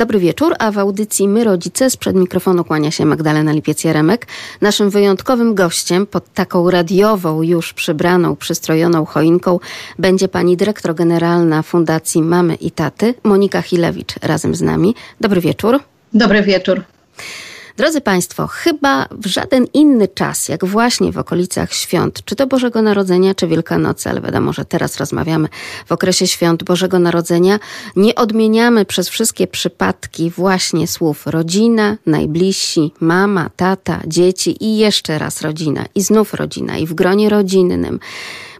Dobry wieczór, a w audycji My Rodzice sprzed mikrofonu kłania się Magdalena Lipiec-Jaremek. Naszym wyjątkowym gościem pod taką radiową, już przybraną, przystrojoną choinką będzie pani dyrektor generalna Fundacji Mamy i Taty, Monika Chilewicz razem z nami. Dobry wieczór. Dobry wieczór. Drodzy Państwo, chyba w żaden inny czas, jak właśnie w okolicach świąt, czy to Bożego Narodzenia, czy Wielkanocy, ale wiadomo, że teraz rozmawiamy w okresie świąt Bożego Narodzenia, nie odmieniamy przez wszystkie przypadki właśnie słów rodzina, najbliżsi, mama, tata, dzieci i jeszcze raz rodzina, i znów rodzina, i w gronie rodzinnym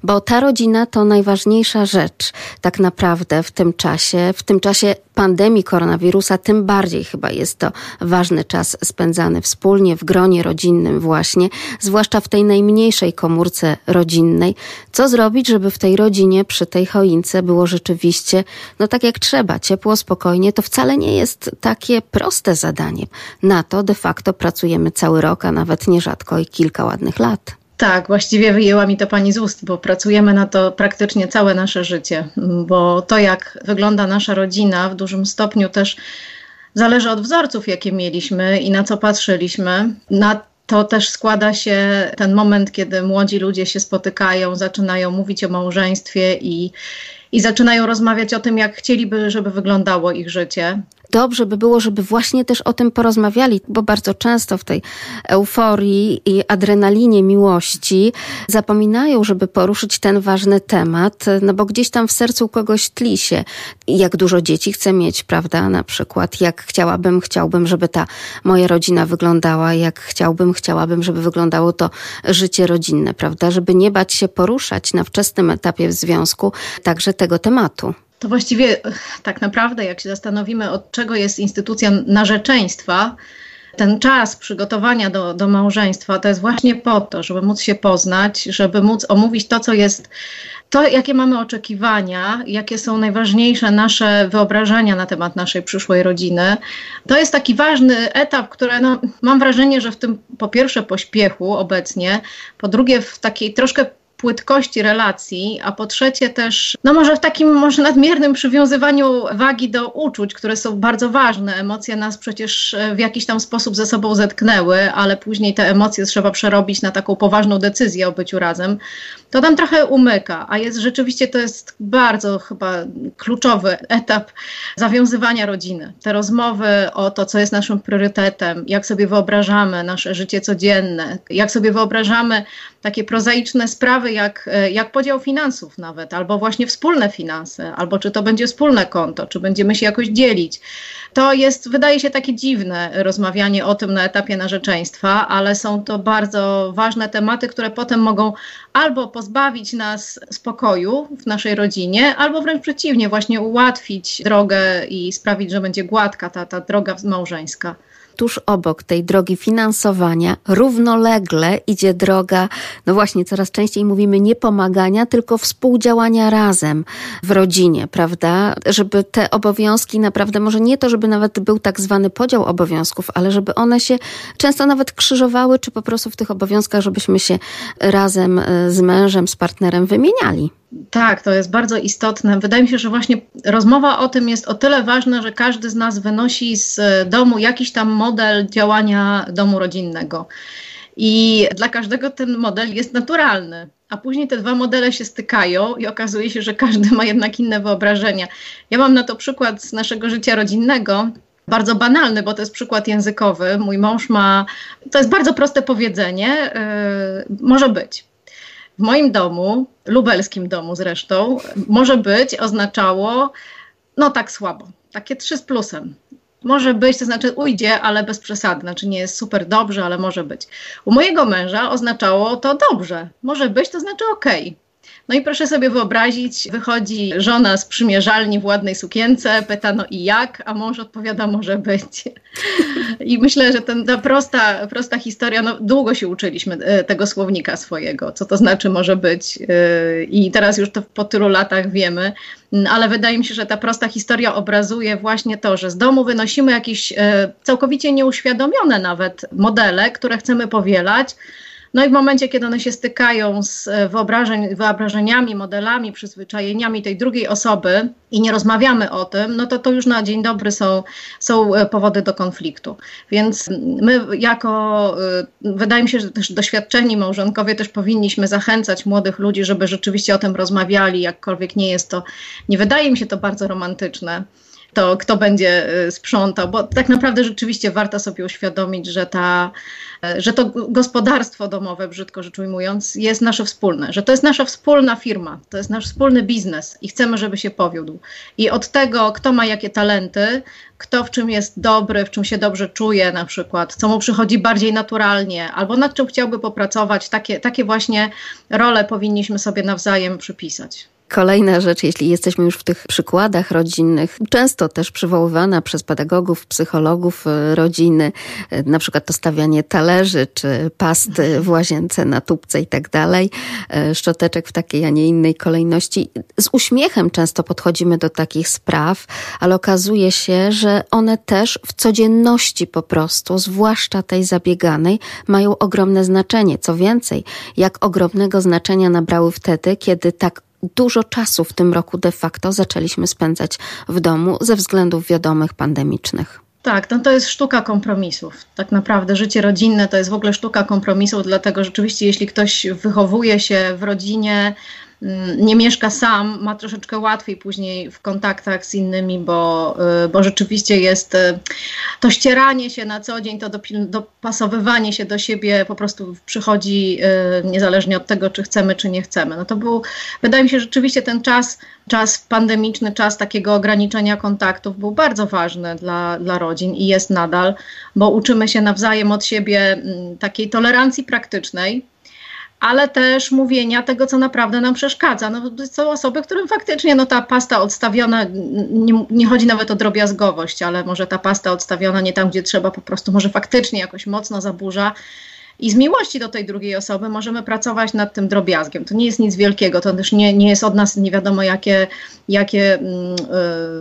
bo ta rodzina to najważniejsza rzecz tak naprawdę w tym czasie, w tym czasie pandemii koronawirusa, tym bardziej chyba jest to ważny czas spędzany wspólnie w gronie rodzinnym właśnie, zwłaszcza w tej najmniejszej komórce rodzinnej. Co zrobić, żeby w tej rodzinie, przy tej choince było rzeczywiście, no tak jak trzeba, ciepło, spokojnie, to wcale nie jest takie proste zadanie. Na to de facto pracujemy cały rok, a nawet nierzadko i kilka ładnych lat. Tak, właściwie wyjęła mi to pani z ust, bo pracujemy na to praktycznie całe nasze życie, bo to, jak wygląda nasza rodzina, w dużym stopniu też zależy od wzorców, jakie mieliśmy i na co patrzyliśmy. Na to też składa się ten moment, kiedy młodzi ludzie się spotykają, zaczynają mówić o małżeństwie i, i zaczynają rozmawiać o tym, jak chcieliby, żeby wyglądało ich życie dobrze by było, żeby właśnie też o tym porozmawiali, bo bardzo często w tej euforii i adrenalinie miłości zapominają, żeby poruszyć ten ważny temat, no bo gdzieś tam w sercu kogoś tli się, jak dużo dzieci chcę mieć, prawda? Na przykład, jak chciałabym, chciałbym, żeby ta moja rodzina wyglądała, jak chciałbym, chciałabym, żeby wyglądało to życie rodzinne, prawda? Żeby nie bać się poruszać na wczesnym etapie w związku także tego tematu. To właściwie tak naprawdę, jak się zastanowimy, od czego jest instytucja narzeczeństwa, ten czas przygotowania do, do małżeństwa to jest właśnie po to, żeby móc się poznać, żeby móc omówić to, co jest, to jakie mamy oczekiwania, jakie są najważniejsze nasze wyobrażenia na temat naszej przyszłej rodziny. To jest taki ważny etap, który no, mam wrażenie, że w tym po pierwsze pośpiechu obecnie, po drugie w takiej troszkę płytkości relacji, a po trzecie też, no może w takim może nadmiernym przywiązywaniu wagi do uczuć, które są bardzo ważne. Emocje nas przecież e, w jakiś tam sposób ze sobą zetknęły, ale później te emocje trzeba przerobić na taką poważną decyzję o byciu razem. To nam trochę umyka, a jest rzeczywiście to jest bardzo chyba kluczowy etap zawiązywania rodziny. Te rozmowy o to, co jest naszym priorytetem, jak sobie wyobrażamy nasze życie codzienne, jak sobie wyobrażamy takie prozaiczne sprawy, jak, jak podział finansów nawet, albo właśnie wspólne finanse, albo czy to będzie wspólne konto, czy będziemy się jakoś dzielić. To jest, wydaje się takie dziwne rozmawianie o tym na etapie narzeczeństwa, ale są to bardzo ważne tematy, które potem mogą albo pozbawić nas spokoju w naszej rodzinie, albo wręcz przeciwnie, właśnie ułatwić drogę i sprawić, że będzie gładka ta, ta droga małżeńska tuż obok tej drogi finansowania równolegle idzie droga, no właśnie, coraz częściej mówimy nie pomagania, tylko współdziałania razem w rodzinie, prawda? Żeby te obowiązki naprawdę, może nie to, żeby nawet był tak zwany podział obowiązków, ale żeby one się często nawet krzyżowały, czy po prostu w tych obowiązkach, żebyśmy się razem e, z mężem, z partnerem wymieniali. Tak, to jest bardzo istotne. Wydaje mi się, że właśnie rozmowa o tym jest o tyle ważna, że każdy z nas wynosi z domu jakiś tam model działania domu rodzinnego. I dla każdego ten model jest naturalny. A później te dwa modele się stykają i okazuje się, że każdy ma jednak inne wyobrażenia. Ja mam na to przykład z naszego życia rodzinnego, bardzo banalny, bo to jest przykład językowy. Mój mąż ma, to jest bardzo proste powiedzenie, yy, może być w moim domu, lubelskim domu zresztą, może być oznaczało no tak słabo, takie trzy z plusem. Może być, to znaczy ujdzie, ale bez przesady, znaczy nie jest super dobrze, ale może być. U mojego męża oznaczało to dobrze, może być, to znaczy okej. Okay. No i proszę sobie wyobrazić, wychodzi żona z przymierzalni w ładnej sukience, pyta no i jak, a mąż odpowiada może być. I myślę, że ten, ta prosta, prosta historia, no długo się uczyliśmy e, tego słownika swojego, co to znaczy może być e, i teraz już to po tylu latach wiemy, ale wydaje mi się, że ta prosta historia obrazuje właśnie to, że z domu wynosimy jakieś e, całkowicie nieuświadomione nawet modele, które chcemy powielać, No i w momencie, kiedy one się stykają z e, wyobrażeń, wyobrażeniami, modelami, przyzwyczajeniami tej drugiej osoby i nie rozmawiamy o tym, no to to już na dzień dobry są, są e, powody do konfliktu. Więc my jako, e, wydaje mi się, że też doświadczeni małżonkowie też powinniśmy zachęcać młodych ludzi, żeby rzeczywiście o tym rozmawiali, jakkolwiek nie jest to, nie wydaje mi się to bardzo romantyczne to kto będzie sprzątał, bo tak naprawdę rzeczywiście warto sobie uświadomić, że ta że to gospodarstwo domowe, brzydko rzecz ujmując, jest nasze wspólne, że to jest nasza wspólna firma, to jest nasz wspólny biznes i chcemy, żeby się powiódł. I od tego, kto ma jakie talenty, kto w czym jest dobry, w czym się dobrze czuje na przykład, co mu przychodzi bardziej naturalnie, albo nad czym chciałby popracować, takie, takie właśnie role powinniśmy sobie nawzajem przypisać. Kolejna rzecz, jeśli jesteśmy już w tych przykładach rodzinnych, często też przywoływana przez pedagogów, psychologów e, rodziny, e, na przykład to stawianie talerzy czy pasty w łazience na tubce i tak dalej, e, szczoteczek w takiej, a nie innej kolejności. Z uśmiechem często podchodzimy do takich spraw, ale okazuje się, że one też w codzienności po prostu, zwłaszcza tej zabieganej, mają ogromne znaczenie. Co więcej, jak ogromnego znaczenia nabrały wtedy, kiedy tak dużo czasu w tym roku de facto zaczęliśmy spędzać w domu ze względów wiadomych pandemicznych. Tak, no to jest sztuka kompromisów. Tak naprawdę życie rodzinne to jest w ogóle sztuka kompromisów, dlatego rzeczywiście jeśli ktoś wychowuje się w rodzinie, nie mieszka sam, ma troszeczkę łatwiej później w kontaktach z innymi, bo, y, bo rzeczywiście jest y, to ścieranie się na co dzień, to dopasowywanie się do siebie po prostu przychodzi y, niezależnie od tego, czy chcemy, czy nie chcemy. No to był, wydaje mi się, rzeczywiście ten czas, czas pandemiczny, czas takiego ograniczenia kontaktów był bardzo ważny dla, dla rodzin i jest nadal, bo uczymy się nawzajem od siebie mm, takiej tolerancji praktycznej, ale też mówienia tego, co naprawdę nam przeszkadza. No, są osoby, którym faktycznie no, ta pasta odstawiona, nie, nie, chodzi nawet o drobiazgowość, ale może ta pasta odstawiona nie tam, gdzie trzeba, po prostu może faktycznie jakoś mocno zaburza i z miłości do tej drugiej osoby możemy pracować nad tym drobiazgiem. To nie jest nic wielkiego, to też nie, nie jest od nas nie wiadomo jakie, jakie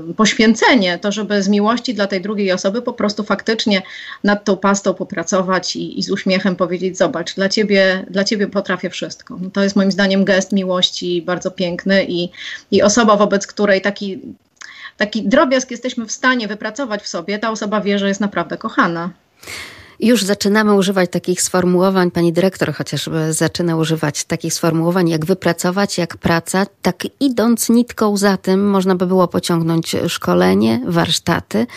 yy, poświęcenie, to żeby z miłości dla tej drugiej osoby po prostu faktycznie nad tą pastą popracować i, i z uśmiechem powiedzieć: Zobacz, dla ciebie, dla ciebie potrafię wszystko. No to jest moim zdaniem gest miłości bardzo piękny i, i osoba, wobec której taki taki drobiazg jesteśmy w stanie wypracować w sobie, ta osoba wie, że jest naprawdę kochana już zaczynamy używać takich sformułowań, pani dyrektor chociażby zaczyna używać takich sformułowań, jak wypracować, jak praca. Tak idąc nitką za tym, można by było pociągnąć szkolenie, warsztaty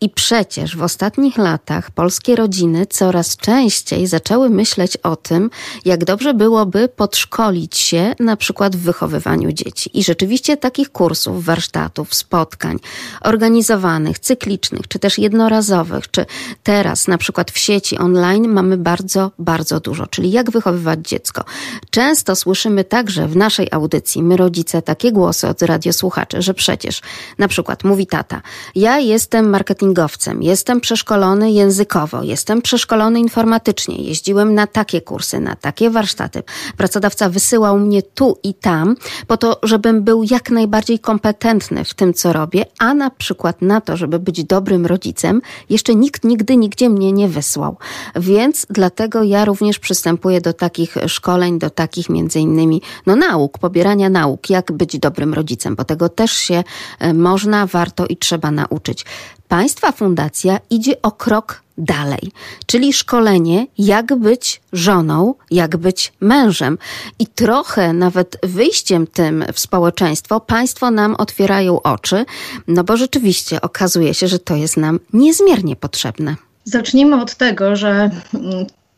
i przecież w ostatnich latach polskie rodziny coraz częściej zaczęły myśleć o tym, jak dobrze byłoby podszkolić się na przykład w wychowywaniu dzieci. I rzeczywiście takich kursów, warsztatów, spotkań organizowanych, cyklicznych, czy też jednorazowych, czy teraz na przykład w sieci online mamy bardzo, bardzo dużo. Czyli jak wychowywać dziecko. Często słyszymy także w naszej audycji, my rodzice, takie głosy od radiosłuchaczy, że przecież na przykład mówi tata, ja jestem marketing marketingowcem, jestem przeszkolony językowo, jestem przeszkolony informatycznie, jeździłem na takie kursy, na takie warsztaty. Pracodawca wysyłał mnie tu i tam po to, żebym był jak najbardziej kompetentny w tym, co robię, a na przykład na to, żeby być dobrym rodzicem, jeszcze nikt nigdy nigdzie mnie nie wysłał. Więc dlatego ja również przystępuję do takich szkoleń, do takich między innymi no, nauk, pobierania nauk, jak być dobrym rodzicem, bo tego też się e, można, warto i trzeba nauczyć. Państwa fundacja idzie o krok dalej, czyli szkolenie, jak być żoną, jak być mężem. I trochę nawet wyjściem tym w społeczeństwo państwo nam otwierają oczy, no bo rzeczywiście okazuje się, że to jest nam niezmiernie potrzebne. Zacznijmy od tego, że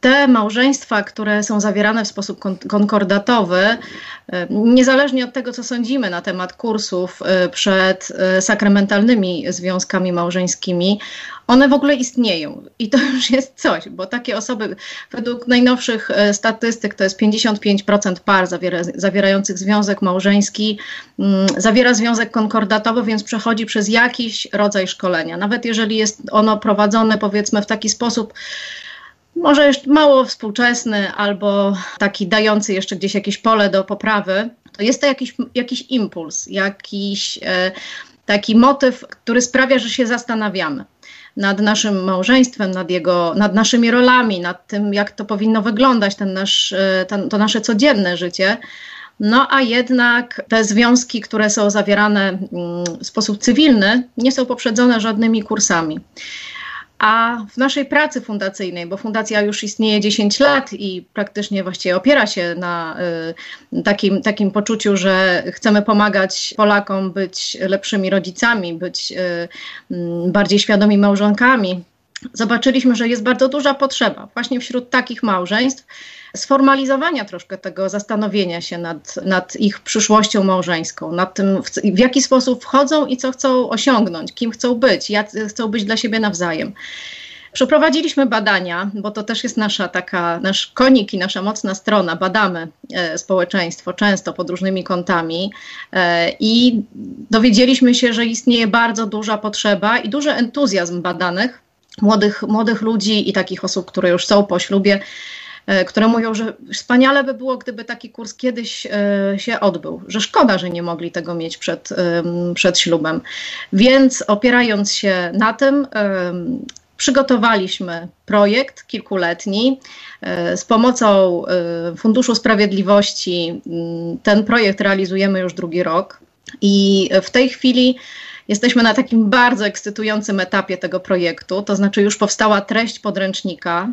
te małżeństwa, które są zawierane w sposób konkordatowy, e, niezależnie od tego, co sądzimy na temat kursów e, przed e, sakramentalnymi związkami małżeńskimi, one w ogóle istnieją. I to już jest coś, bo takie osoby, według najnowszych statystyk, to jest 55% par zawiera, zawierających związek małżeński, mm, zawiera związek konkordatowy, więc przechodzi przez jakiś rodzaj szkolenia. Nawet jeżeli jest ono prowadzone, powiedzmy, w taki sposób, może jeszcze mało współczesny albo taki dający jeszcze gdzieś jakieś pole do poprawy, to jest to jakiś, jakiś impuls, jakiś, e, taki motyw, który sprawia, że się zastanawiamy nad naszym małżeństwem, nad, jego, nad naszymi rolami, nad tym, jak to powinno wyglądać, ten nasz, e, ten, to nasze codzienne życie. No a jednak te związki, które są zawierane mm, w sposób cywilny, nie są poprzedzone żadnymi kursami. A w naszej pracy fundacyjnej, bo fundacja już istnieje 10 lat i praktycznie właściwie opiera się na y, takim, takim poczuciu, że chcemy pomagać Polakom być lepszymi rodzicami, być y, mm, bardziej świadomi małżonkami, zobaczyliśmy, że jest bardzo duża potrzeba właśnie wśród takich małżeństw sformalizowania troszkę tego zastanowienia się nad, nad ich przyszłością małżeńską, nad tym, w, w jaki sposób wchodzą i co chcą osiągnąć, kim chcą być, jak chcą być dla siebie nawzajem. Przeprowadziliśmy badania, bo to też jest nasza taka, nasz konik i nasza mocna strona. Badamy e, społeczeństwo często pod różnymi kątami e, i dowiedzieliśmy się, że istnieje bardzo duża potrzeba i duży entuzjazm badanych, młodych, młodych ludzi i takich osób, które już są po ślubie, które mówią, że wspaniale by było, gdyby taki kurs kiedyś e, się odbył, że szkoda, że nie mogli tego mieć przed, przed ślubem. Więc opierając się na tym, przygotowaliśmy projekt kilkuletni. E, z pomocą Funduszu Sprawiedliwości ten projekt realizujemy już drugi rok i w tej chwili Jesteśmy na takim bardzo ekscytującym etapie tego projektu, to znaczy już powstała treść podręcznika,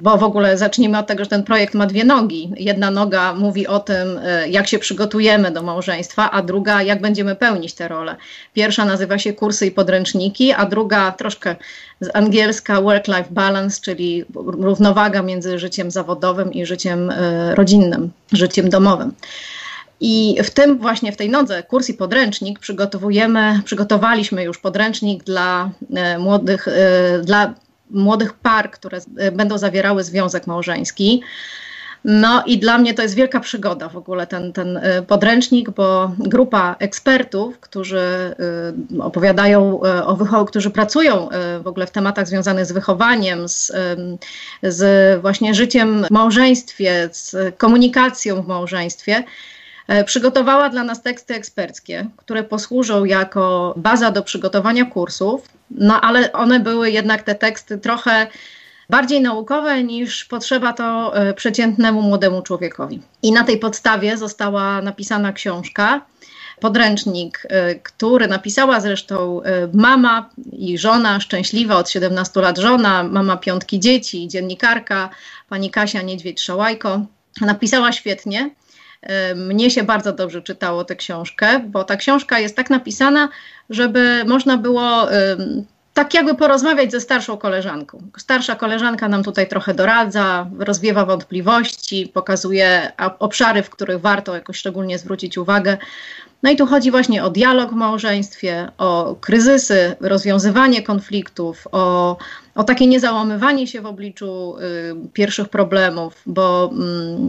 bo w ogóle zacznijmy od tego, że ten projekt ma dwie nogi. Jedna noga mówi o tym, e, jak się przygotujemy do małżeństwa, a druga, jak będziemy pełnić te role. Pierwsza nazywa się kursy i podręczniki, a druga troszkę z angielska work-life balance, czyli równowaga między życiem zawodowym i życiem e, rodzinnym, życiem domowym. I w tym właśnie, w tej nodze kurs i podręcznik przygotowujemy, przygotowaliśmy już podręcznik dla e, młodych, e, dla młodych par, które e, będą zawierały związek małżeński. No i dla mnie to jest wielka przygoda w ogóle ten, ten podręcznik, bo grupa ekspertów, którzy opowiadają o wychowaniu, którzy pracują w ogóle w tematach związanych z wychowaniem, z, z właśnie życiem w małżeństwie, z komunikacją w małżeństwie, przygotowała dla nas teksty eksperckie, które posłużą jako baza do przygotowania kursów, no ale one były jednak te teksty trochę bardziej naukowe niż potrzeba to e, przeciętnemu młodemu człowiekowi. I na tej podstawie została napisana książka, podręcznik, e, który napisała zresztą mama i żona, szczęśliwa od 17 lat żona, mama piątki dzieci, dziennikarka, pani Kasia Niedźwiedź-Szałajko. Napisała świetnie. Mnie się bardzo dobrze czytało tę książkę, bo ta książka jest tak napisana, żeby można było tak jakby porozmawiać ze starszą koleżanką. Starsza koleżanka nam tutaj trochę doradza, rozwiewa wątpliwości, pokazuje obszary, w których warto jakoś szczególnie zwrócić uwagę. No i tu chodzi właśnie o dialog w małżeństwie, o kryzysy, rozwiązywanie konfliktów, o, o takie niezałamywanie się w obliczu y, pierwszych problemów, bo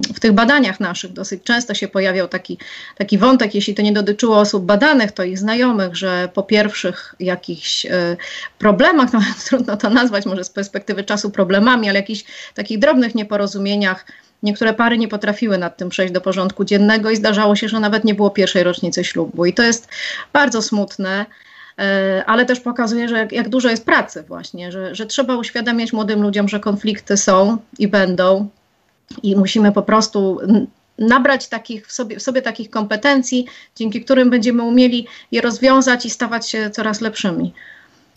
y, w tych badaniach naszych dosyć często się pojawiał taki, taki wątek, jeśli to nie dotyczyło osób badanych, to ich znajomych, że po pierwszych jakichś y, problemach, no trudno to nazwać może z perspektywy czasu problemami, ale jakichś takich drobnych nieporozumieniach, Niektóre pary nie potrafiły nad tym przejść do porządku dziennego i zdarzało się, że nawet nie było pierwszej rocznicy ślubu. I to jest bardzo smutne e, ale też pokazuje, że jak, jak, dużo jest pracy właśnie, że, że trzeba uświadamiać młodym ludziom, że konflikty są i będą i musimy po prostu nabrać takich w sobie, w sobie takich kompetencji, dzięki którym będziemy umieli je rozwiązać i stawać się coraz lepszymi.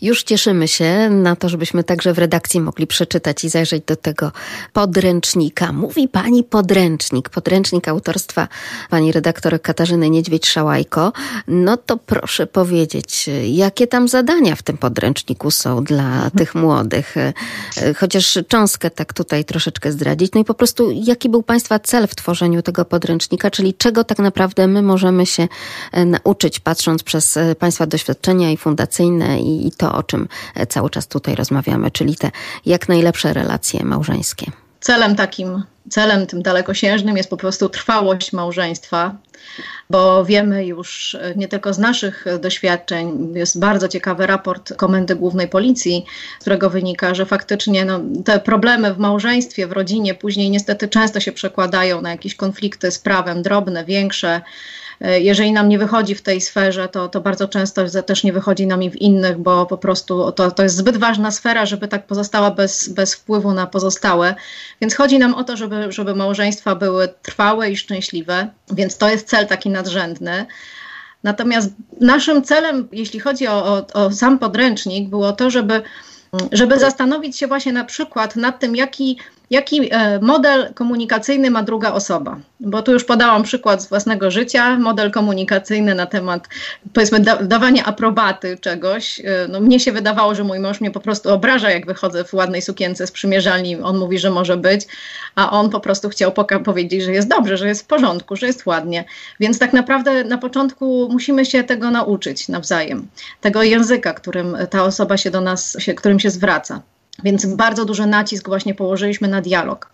Już cieszymy się na to, żebyśmy także w redakcji mogli przeczytać i zajrzeć do tego podręcznika. Mówi pani podręcznik, podręcznik autorstwa pani redaktor Katarzyny Niedźwiedź-Szałajko. No to proszę powiedzieć, jakie tam zadania w tym podręczniku są dla tych młodych? Chociaż cząstkę tak tutaj troszeczkę zdradzić. No i po prostu, jaki był państwa cel w tworzeniu tego podręcznika, czyli czego tak naprawdę my możemy się nauczyć, patrząc przez państwa doświadczenia i fundacyjne i to, o czym cały czas tutaj rozmawiamy, czyli te jak najlepsze relacje małżeńskie. Celem takim celem tym dalekosiężnym jest po prostu trwałość małżeństwa, bo wiemy już nie tylko z naszych doświadczeń, jest bardzo ciekawy raport Komendy Głównej Policji, z którego wynika, że faktycznie no, te problemy w małżeństwie, w rodzinie później niestety często się przekładają na jakieś konflikty z prawem, drobne, większe. E, jeżeli nam nie wychodzi w tej sferze, to, to bardzo często też nie wychodzi nam i w innych, bo po prostu to, to jest zbyt ważna sfera, żeby tak pozostała bez, bez wpływu na pozostałe. Więc chodzi nam o to, żeby, żeby małżeństwa były trwałe i szczęśliwe, więc to jest cel taki nadrzędny. Natomiast naszym celem, jeśli chodzi o, o, o sam podręcznik, było to, żeby żeby zastanowić się właśnie na przykład nad tym, jaki Jaki e, model komunikacyjny ma druga osoba? Bo tu już podałam przykład z własnego życia, model komunikacyjny na temat, powiedzmy, da dawania aprobaty czegoś. E, no, mnie się wydawało, że mój mąż mnie po prostu obraża, jak wychodzę w ładnej sukience z przymierzalni. On mówi, że może być, a on po prostu chciał powiedzieć, że jest dobrze, że jest w porządku, że jest ładnie. Więc tak naprawdę na początku musimy się tego nauczyć nawzajem, tego języka, którym ta osoba się do nas, się, którym się zwraca. Więc bardzo duży nacisk właśnie położyliśmy na dialog.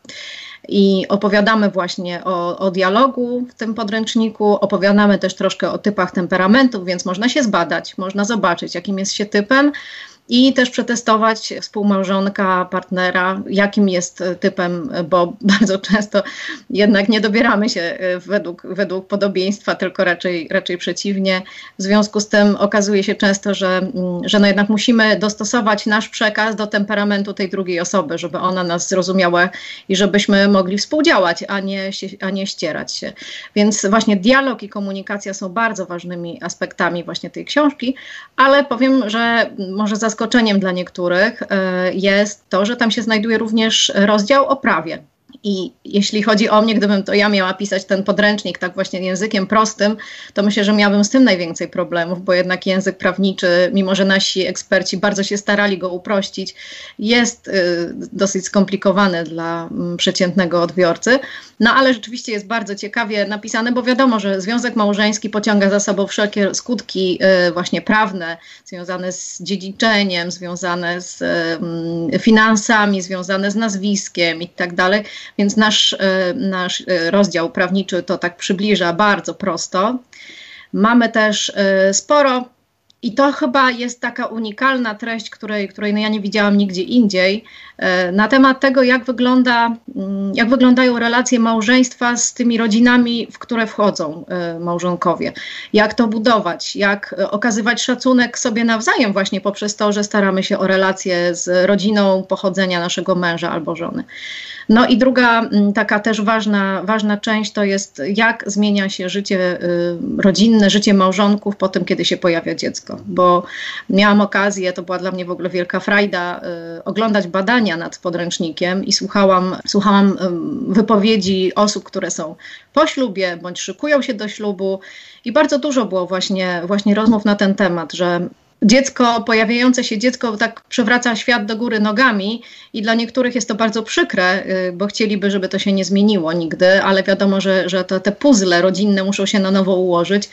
I opowiadamy właśnie o, o, dialogu w tym podręczniku, opowiadamy też troszkę o typach temperamentów, więc można się zbadać, można zobaczyć, jakim jest się typem, i też przetestować współmałżonka, partnera, jakim jest typem, bo bardzo często jednak nie dobieramy się e, według, według podobieństwa, tylko raczej, raczej przeciwnie. W związku z tym okazuje się często, że, mm, że no jednak musimy dostosować nasz przekaz do temperamentu tej drugiej osoby, żeby ona nas zrozumiała i żebyśmy mogli współdziałać, a nie, a nie ścierać się. Więc właśnie dialog i komunikacja są bardzo ważnymi aspektami właśnie tej książki, ale powiem, że może zaskoczyć zaskoczeniem dla niektórych e, jest to, że tam się znajduje również rozdział o prawie. I jeśli chodzi o mnie, gdybym to ja miała pisać ten podręcznik tak właśnie językiem prostym, to myślę, że miałabym z tym najwięcej problemów, bo jednak język prawniczy, mimo że nasi eksperci bardzo się starali go uprościć, jest y, dosyć skomplikowany dla y, przeciętnego odbiorcy. No ale rzeczywiście jest bardzo ciekawie napisane, bo wiadomo, że związek małżeński pociąga za sobą wszelkie skutki y, właśnie prawne, związane z dziedziczeniem, związane z y, finansami, związane z nazwiskiem i tak dalej więc nasz, e, nasz e, rozdział prawniczy to tak przybliża bardzo prosto. Mamy też e, sporo i to chyba jest taka unikalna treść, której, której no ja nie widziałam nigdzie indziej, na temat tego, jak, wygląda, mm, jak wyglądają relacje małżeństwa z tymi rodzinami, w które wchodzą małżonkowie. Jak to budować, jak okazywać szacunek sobie nawzajem, właśnie poprzez to, że staramy się o relacje z rodziną pochodzenia naszego męża albo żony. No i druga mm, taka też ważna, ważna część to jest, jak zmienia się życie y, rodzinne, życie małżonków po tym, kiedy się pojawia dziecko. Bo miałam okazję, to była dla mnie w ogóle wielka frajda, y, oglądać badania nad podręcznikiem i słuchałam, słuchałam wypowiedzi osób, które są po ślubie bądź szykują się do ślubu. I bardzo dużo było właśnie, właśnie rozmów na ten temat, że dziecko, pojawiające się dziecko tak przewraca świat do góry nogami i dla niektórych jest to bardzo przykre, y, bo chcieliby, żeby to się nie zmieniło nigdy, ale wiadomo, że, że to, te puzzle rodzinne muszą się na nowo ułożyć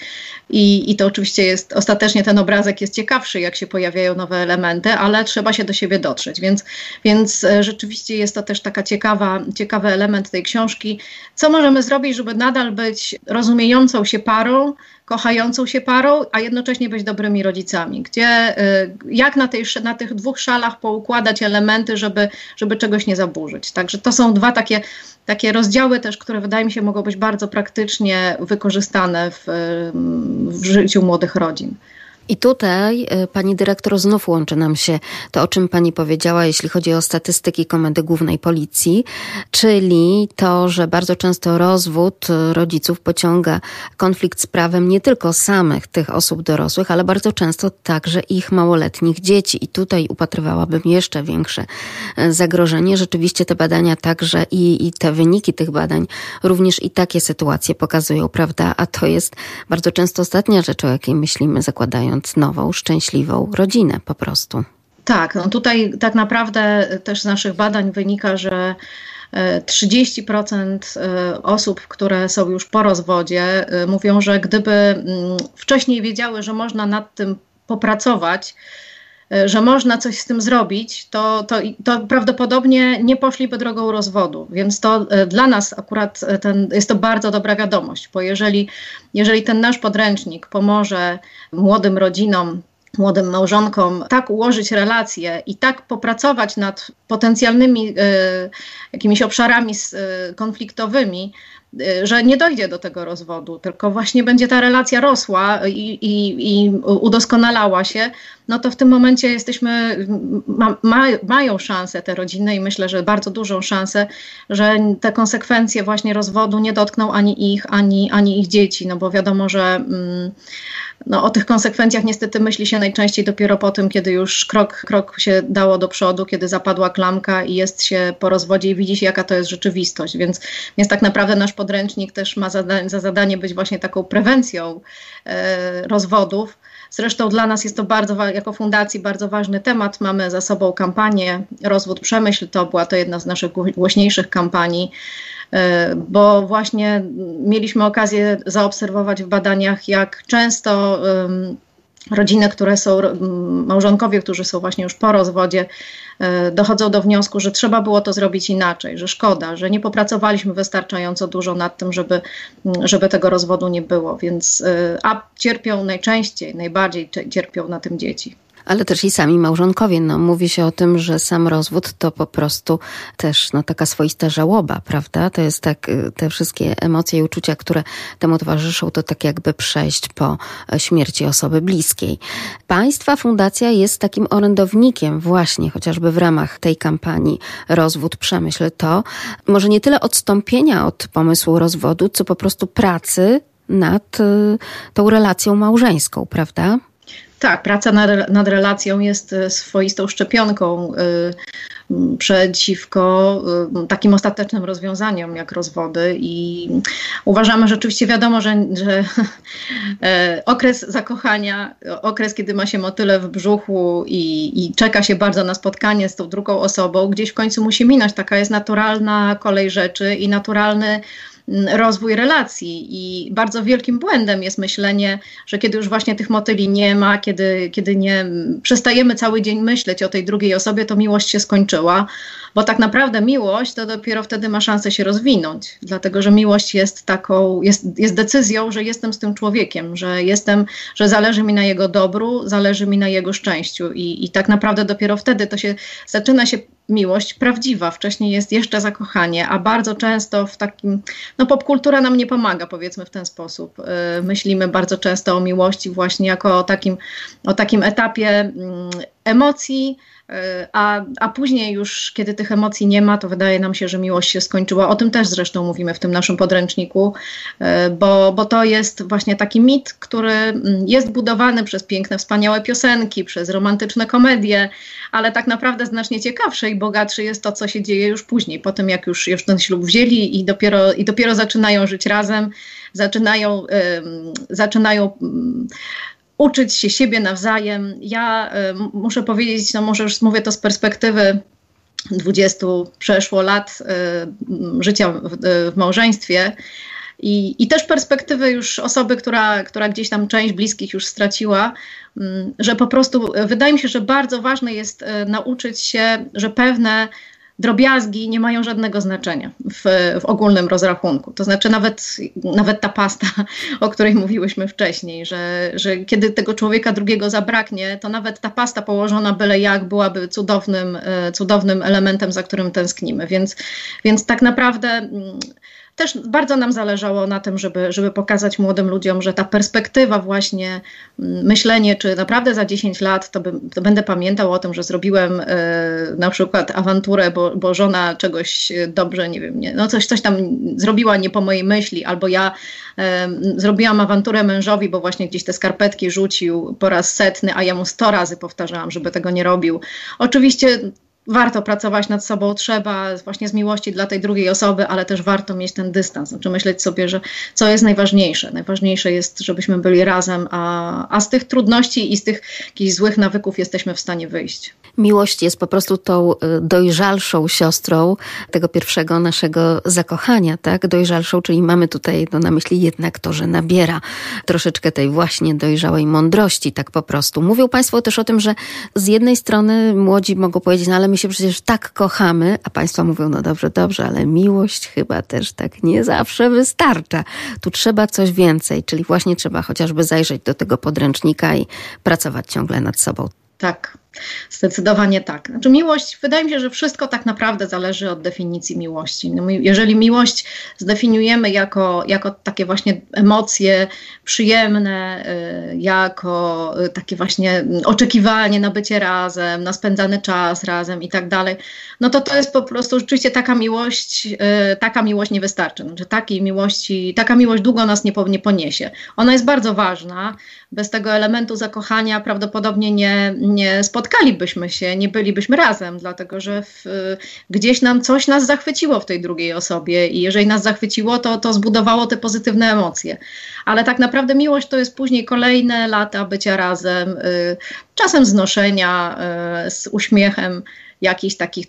i, i to oczywiście jest, ostatecznie ten obrazek jest ciekawszy, jak się pojawiają nowe elementy, ale trzeba się do siebie dotrzeć, więc, więc e, rzeczywiście jest to też taka ciekawa, ciekawy element tej książki. Co możemy zrobić, żeby nadal być rozumiejącą się parą, kochającą się parą, a jednocześnie być dobrymi rodzicami. Gdzie, y, jak na, tej, na tych dwóch szalach poukładać elementy, żeby, żeby czegoś nie zaburzyć. Także to są dwa takie, takie rozdziały też, które wydaje mi się mogą być bardzo praktycznie wykorzystane w, w życiu młodych rodzin. I tutaj e, pani dyrektor znów łączy nam się to, o czym pani powiedziała, jeśli chodzi o statystyki Komendy Głównej Policji, czyli to, że bardzo często rozwód rodziców pociąga konflikt z prawem nie tylko samych tych osób dorosłych, ale bardzo często także ich małoletnich dzieci. I tutaj upatrywałabym jeszcze większe e, zagrożenie. Rzeczywiście te badania także i, i te wyniki tych badań również i takie sytuacje pokazują, prawda? A to jest bardzo często ostatnia rzecz, o jakiej myślimy, zakładając nową, szczęśliwą rodzinę po prostu. Tak, no tutaj tak naprawdę też z naszych badań wynika, że 30% e, e, osób, które są już po rozwodzie, e, mówią, że gdyby mm, wcześniej wiedziały, że można nad tym popracować, że można coś z tym zrobić, to, to, to prawdopodobnie nie poszliby drogą rozwodu. Więc to e, dla nas akurat ten, jest to bardzo dobra wiadomość, bo jeżeli, jeżeli ten nasz podręcznik pomoże młodym rodzinom młodym małżonkom tak ułożyć relacje i tak popracować nad potencjalnymi y, jakimiś obszarami y, konfliktowymi, że nie dojdzie do tego rozwodu, tylko właśnie będzie ta relacja rosła i, i, i udoskonalała się, no to w tym momencie jesteśmy, ma, ma, mają szansę te rodziny i myślę, że bardzo dużą szansę, że te konsekwencje właśnie rozwodu nie dotkną ani ich, ani, ani ich dzieci, no bo wiadomo, że mm, no, o tych konsekwencjach niestety myśli się najczęściej dopiero po tym, kiedy już krok, krok się dało do przodu, kiedy zapadła klamka i jest się po rozwodzie i widzi się, jaka to jest rzeczywistość. Więc, więc tak naprawdę nasz podręcznik też ma za, za zadanie być właśnie taką prewencją e, rozwodów. Zresztą dla nas jest to bardzo, jako fundacji bardzo ważny temat. Mamy za sobą kampanię Rozwód Przemyśl. To była to jedna z naszych głośniejszych kampanii. E, bo właśnie mieliśmy okazję zaobserwować w badaniach, jak często rodziny, które są, małżonkowie, którzy są właśnie już po rozwodzie, e, dochodzą do wniosku, że trzeba było to zrobić inaczej, że szkoda, że nie popracowaliśmy wystarczająco dużo nad tym, żeby, żeby tego rozwodu nie było. Więc, e, a cierpią najczęściej, najbardziej cierpią na tym dzieci ale też i sami małżonkowie. No, mówi się o tym, że sam rozwód to po prostu też no, taka swoista żałoba, prawda? To jest tak, y, te wszystkie emocje i uczucia, które temu towarzyszą, to tak jakby przejść po śmierci osoby bliskiej. Państwa fundacja jest takim orędownikiem właśnie, chociażby w ramach tej kampanii Rozwód Przemyśl to, może nie tyle odstąpienia od pomysłu rozwodu, co po prostu pracy nad y, tą relacją małżeńską, prawda? Tak, praca nad, relacją jest e, swoistą szczepionką y, przeciwko y, takim ostatecznym rozwiązaniom jak rozwody i uważamy rzeczywiście wiadomo, że, że okres zakochania, okres kiedy ma się motyle w brzuchu i, i czeka się bardzo na spotkanie z tą drugą osobą, gdzieś w końcu musi minąć. Taka jest naturalna kolej rzeczy i naturalny rozwój relacji. I bardzo wielkim błędem jest myślenie, że kiedy już właśnie tych motyli nie ma, kiedy, kiedy nie przestajemy cały dzień myśleć o tej drugiej osobie, to miłość się skończyła. Bo tak naprawdę miłość to dopiero wtedy ma szansę się rozwinąć, dlatego że miłość jest taką, jest, jest decyzją, że jestem z tym człowiekiem, że jestem, że zależy mi na jego dobru, zależy mi na jego szczęściu. I, i tak naprawdę dopiero wtedy to się zaczyna się miłość prawdziwa. Wcześniej jest jeszcze zakochanie, a bardzo często w takim, no popkultura nam nie pomaga, powiedzmy w ten sposób. Yy, myślimy bardzo często o miłości właśnie jako o takim, o takim etapie yy, emocji, a, a później już, kiedy tych emocji nie ma, to wydaje nam się, że miłość się skończyła. O tym też zresztą mówimy w tym naszym podręczniku, e, bo, bo to jest właśnie taki mit, który mm, jest budowany przez piękne, wspaniałe piosenki, przez romantyczne komedie, ale tak naprawdę znacznie ciekawsze i bogatsze jest to, co się dzieje już później, po tym jak już, już ten ślub wzięli i dopiero, i dopiero zaczynają żyć razem, zaczynają, zaczynają uczyć się siebie nawzajem. Ja y, muszę powiedzieć, no może już mówię to z perspektywy 20 przeszło lat y, życia w, w małżeństwie. I, I też perspektywy już osoby, która, która gdzieś tam część bliskich już straciła, że po prostu wydaje mi się, że bardzo ważne jest nauczyć się, że pewne drobiazgi nie mają żadnego znaczenia w, w, ogólnym rozrachunku. To znaczy nawet, nawet ta pasta, o której mówiłyśmy wcześniej, że, że kiedy tego człowieka drugiego zabraknie, to nawet ta pasta położona byle jak byłaby cudownym, e, cudownym elementem, za którym tęsknimy. Więc, więc tak naprawdę mm, też bardzo nam zależało na tym, żeby, żeby pokazać młodym ludziom, że ta perspektywa właśnie, mm, myślenie, czy naprawdę za 10 lat to, to będę pamiętał o tym, że zrobiłem y, na przykład awanturę, bo, bo żona czegoś dobrze, nie wiem, nie, no coś, coś tam zrobiła nie po mojej myśli, albo ja y, zrobiłam awanturę mężowi, bo właśnie gdzieś te skarpetki rzucił po raz setny, a ja mu 100 razy powtarzałam, żeby tego nie robił. Oczywiście warto pracować nad sobą, trzeba właśnie z miłości dla tej drugiej osoby, ale też warto mieć ten dystans, znaczy myśleć sobie, że co jest najważniejsze. Najważniejsze jest, żebyśmy byli razem, a, a z tych trudności i z tych jakichś złych nawyków jesteśmy w stanie wyjść. Miłość jest po prostu tą y, dojrzalszą siostrą tego pierwszego naszego zakochania, tak? Dojrzalszą, czyli mamy tutaj no, na myśli jednak to, że nabiera troszeczkę tej właśnie dojrzałej mądrości, tak po prostu. Mówią Państwo też o tym, że z jednej strony młodzi mogą powiedzieć, no ale my się przecież tak kochamy, a Państwo mówią, no dobrze, dobrze, ale miłość chyba też tak nie zawsze wystarcza. Tu trzeba coś więcej, czyli właśnie trzeba chociażby zajrzeć do tego podręcznika i pracować ciągle nad sobą. Tak, Zdecydowanie tak. Znaczy miłość, wydaje mi się, że wszystko tak naprawdę zależy od definicji miłości. No, jeżeli miłość zdefiniujemy jako, jako takie właśnie emocje przyjemne, y, jako y, takie właśnie oczekiwanie na bycie razem, na spędzany czas razem i tak dalej, no to to jest po prostu rzeczywiście taka miłość, y, taka miłość nie wystarczy. Znaczy takiej miłości, taka miłość długo nas nie, nie poniesie. Ona jest bardzo ważna. Bez tego elementu zakochania prawdopodobnie nie, nie spotkamy spotkalibyśmy się, nie bylibyśmy razem, dlatego że w, gdzieś nam coś nas zachwyciło w tej drugiej osobie i jeżeli nas zachwyciło, to, to zbudowało te pozytywne emocje. Ale tak naprawdę miłość to jest później kolejne lata bycia razem, y, czasem znoszenia y, z uśmiechem jakichś takich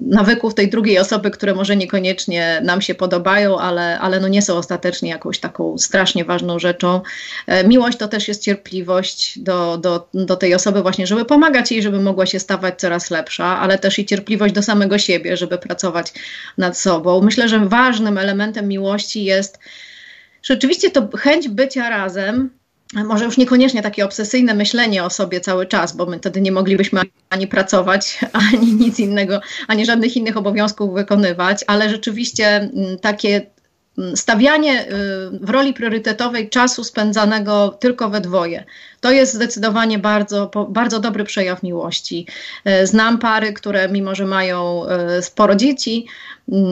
nawyków tej drugiej osoby, które może niekoniecznie nam się podobają, ale, ale no nie są ostatecznie jakąś taką strasznie ważną rzeczą. E, miłość to też jest cierpliwość do, do, do tej osoby właśnie, żeby pomagać jej, żeby mogła się stawać coraz lepsza, ale też i cierpliwość do samego siebie, żeby pracować nad sobą. Myślę, że ważnym elementem miłości jest rzeczywiście to chęć bycia razem, może już niekoniecznie takie obsesyjne myślenie o sobie cały czas, bo my wtedy nie moglibyśmy ani pracować, ani nic innego, ani żadnych innych obowiązków wykonywać, ale rzeczywiście mm, takie mm, stawianie y, w roli priorytetowej czasu spędzanego tylko we dwoje. To jest zdecydowanie bardzo, bardzo dobry przejaw miłości. E, znam pary, które mimo, że mają e, sporo dzieci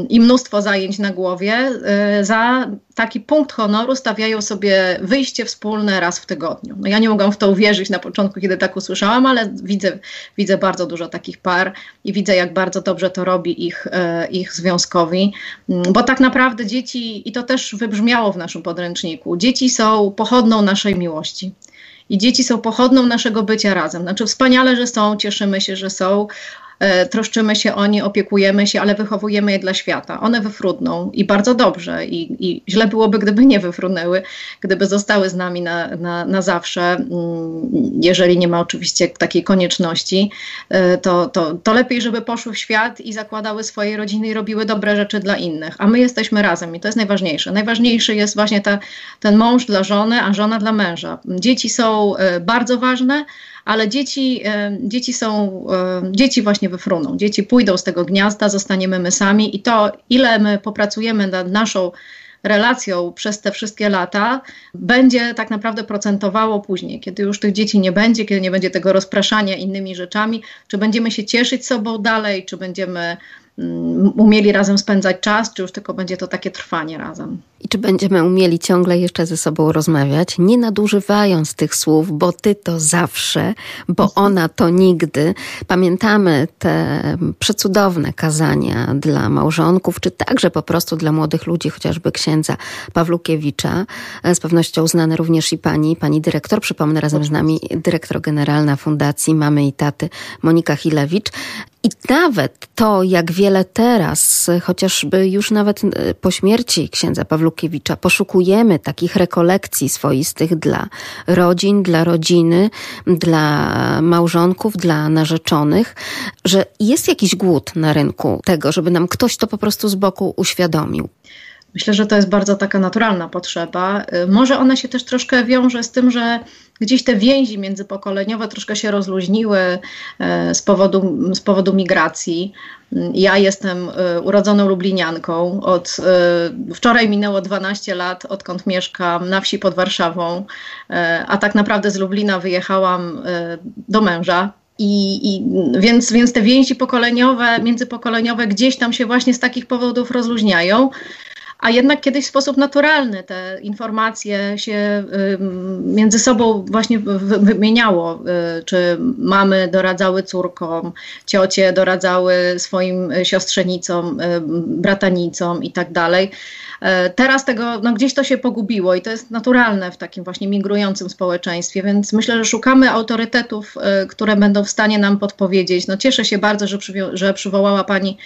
i mnóstwo zajęć na głowie, e, za taki punkt honoru stawiają sobie wyjście wspólne raz w tygodniu. No ja nie mogłam w to uwierzyć na początku, kiedy tak usłyszałam, ale widzę, widzę bardzo dużo takich par i widzę, jak bardzo dobrze to robi ich, ich związkowi, mm, bo tak naprawdę dzieci, i to też wybrzmiało w naszym podręczniku, dzieci są pochodną naszej miłości i dzieci są pochodną naszego bycia razem. Znaczy wspaniale, że są, cieszymy się, że są, troszczymy się o nie, opiekujemy się, ale wychowujemy je dla świata. One wyfrudną i bardzo dobrze i, i źle byłoby, gdyby nie wyfrunęły, gdyby zostały z nami na, na, na zawsze, mm, jeżeli nie ma oczywiście takiej konieczności, e, to, to, to lepiej, żeby poszły w świat i zakładały swoje rodziny i robiły dobre rzeczy dla innych, a my jesteśmy razem i to jest najważniejsze. Najważniejszy jest właśnie ta, ten mąż dla żony, a żona dla męża. Dzieci są e, bardzo ważne, ale dzieci, e, dzieci są, e, dzieci właśnie wyfruną, dzieci pójdą z tego gniazda, zostaniemy my sami i to, ile my popracujemy nad naszą relacją przez te wszystkie lata, będzie tak naprawdę procentowało później, kiedy już tych dzieci nie będzie, kiedy nie będzie tego rozpraszania innymi rzeczami, czy będziemy się cieszyć sobą dalej, czy będziemy Mm, umieli razem spędzać czas, czy już tylko będzie to takie trwanie razem. I czy będziemy umieli ciągle jeszcze ze sobą rozmawiać, nie nadużywając tych słów, bo ty to zawsze, bo ona to nigdy. Pamiętamy te przecudowne kazania dla małżonków, czy także po prostu dla młodych ludzi, chociażby księdza Pawlukiewicza, e, z pewnością znane również i pani, pani dyrektor, przypomnę razem z nami dyrektor generalna Fundacji Mamy i Taty Monika Hilewicz. I nawet to, jak wiele teraz, chociażby już nawet e, po śmierci księdza Pawlukiewicza, poszukujemy takich rekolekcji swoistych dla rodzin, dla rodziny, dla małżonków, dla narzeczonych, że jest jakiś głód na rynku tego, żeby nam ktoś to po prostu z boku uświadomił. Myślę, że to jest bardzo taka naturalna potrzeba. E, może ona się też troszkę wiąże z tym, że gdzieś te więzi międzypokoleniowe troszkę się rozluźniły e, z powodu, z powodu migracji. Ja jestem e, urodzoną Lublinianką. Od, e, wczoraj minęło 12 lat, odkąd mieszkam na wsi pod Warszawą, a tak naprawdę z Lublina wyjechałam do męża. I, i, więc, więc te więzi pokoleniowe, międzypokoleniowe gdzieś tam się właśnie z takich powodów rozluźniają. A jednak kiedyś w sposób naturalny te informacje się między sobą właśnie wymieniało, y, czy mamy doradzały córkom, ciocie doradzały swoim siostrzenicom, y, bratanicom i tak dalej. E, teraz tego, no gdzieś to się pogubiło i to jest naturalne w takim właśnie migrującym społeczeństwie, więc myślę, że szukamy autorytetów, y, które będą w stanie nam podpowiedzieć. No cieszę się bardzo, że, że przywołała Pani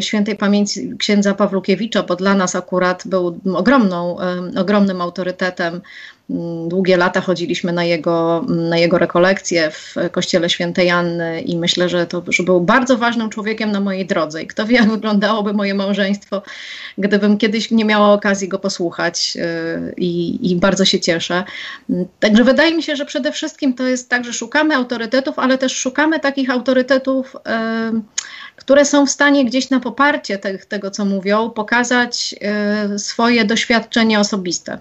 świętej pamięci księdza Pawlukiewicza, bo dla nas akurat był ogromną, e, ogromnym autorytetem. Mm, długie lata chodziliśmy na jego, na jego rekolekcje w kościele świętej Anny i myślę, że to że był bardzo ważnym człowiekiem na mojej drodze. I kto wie, jak wyglądałoby moje małżeństwo, gdybym kiedyś nie miała okazji go posłuchać e, i, i bardzo się cieszę. Także wydaje mi się, że przede wszystkim to jest tak, że szukamy autorytetów, ale też szukamy takich autorytetów które są w stanie gdzieś na poparcie te, tego, co mówią, pokazać y, swoje doświadczenie osobiste.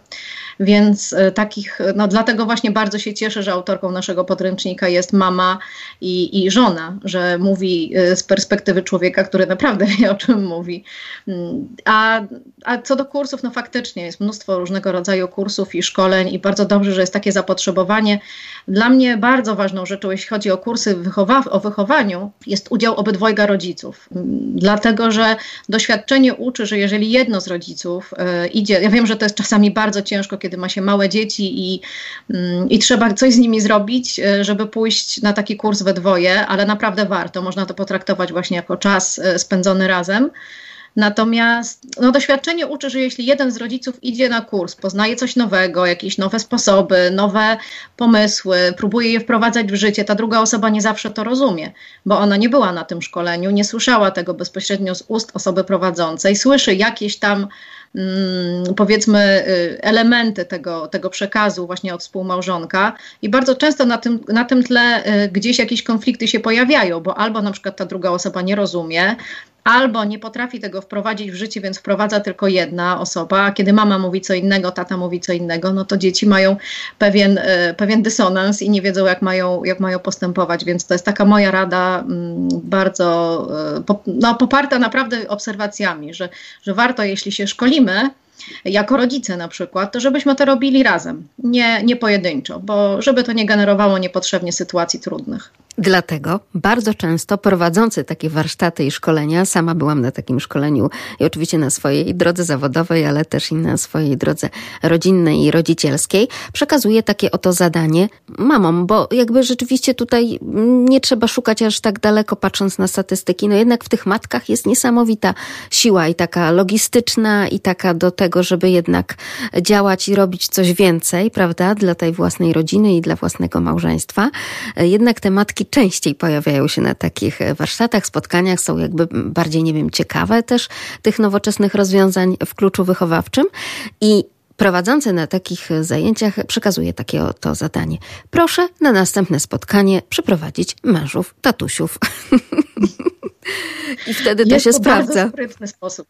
Więc y, takich, no dlatego właśnie bardzo się cieszę, że autorką naszego podręcznika jest mama i, i żona, że mówi y, z perspektywy człowieka, który naprawdę wie, o czym mówi. Mm, a, a co do kursów, no faktycznie jest mnóstwo różnego rodzaju kursów i szkoleń i bardzo dobrze, że jest takie zapotrzebowanie. Dla mnie bardzo ważną rzeczą, jeśli chodzi o kursy wychowa- o wychowaniu, jest udział obydwojga rodziców. Dlatego, że doświadczenie uczy, że jeżeli jedno z rodziców y, idzie, ja wiem, że to jest czasami bardzo ciężko, kiedy ma się małe dzieci i, mm, i trzeba coś z nimi zrobić, e, żeby pójść na taki kurs we dwoje, ale naprawdę warto. Można to potraktować właśnie jako czas e, spędzony razem. Natomiast no, doświadczenie uczy, że jeśli jeden z rodziców idzie na kurs, poznaje coś nowego, jakieś nowe sposoby, nowe pomysły, próbuje je wprowadzać w życie, ta druga osoba nie zawsze to rozumie, bo ona nie była na tym szkoleniu, nie słyszała tego bezpośrednio z ust osoby prowadzącej, słyszy jakieś tam Mm, powiedzmy y, elementy tego, tego przekazu właśnie od współmałżonka i bardzo często na tym, na tym tle y, gdzieś jakieś konflikty się pojawiają, bo albo na przykład ta druga osoba nie rozumie, albo nie potrafi tego wprowadzić w życie, więc wprowadza tylko jedna osoba, a kiedy mama mówi co innego, tata mówi co innego, no to dzieci mają pewien, e, pewien dysonans i nie wiedzą, jak mają, jak mają postępować, więc to jest taka moja rada mm, bardzo e, no, poparta naprawdę obserwacjami, że, że warto, jeśli się szkolimy, jako rodzice na przykład, to żebyśmy to robili razem, nie, nie pojedynczo, bo żeby to nie generowało niepotrzebnie sytuacji trudnych. Dlatego bardzo często prowadzący takie warsztaty i szkolenia, sama byłam na takim szkoleniu i oczywiście na swojej drodze zawodowej, ale też i na swojej drodze rodzinnej i rodzicielskiej, przekazuje takie oto zadanie mamom, bo jakby rzeczywiście tutaj nie trzeba szukać aż tak daleko patrząc na statystyki, no jednak w tych matkach jest niesamowita siła i taka logistyczna i taka do tego, żeby jednak działać i robić coś więcej, prawda, dla tej własnej rodziny i dla własnego małżeństwa. Jednak te matki częściej pojawiają się na takich e, warsztatach, spotkaniach, są jakby bardziej, nie wiem, ciekawe też tych nowoczesnych rozwiązań w kluczu wychowawczym i Prowadzący na takich zajęciach przekazuje takie oto zadanie. Proszę na następne spotkanie przyprowadzić mężów, tatusiów. I wtedy Jest to się to sprawdza. Bardzo sposób.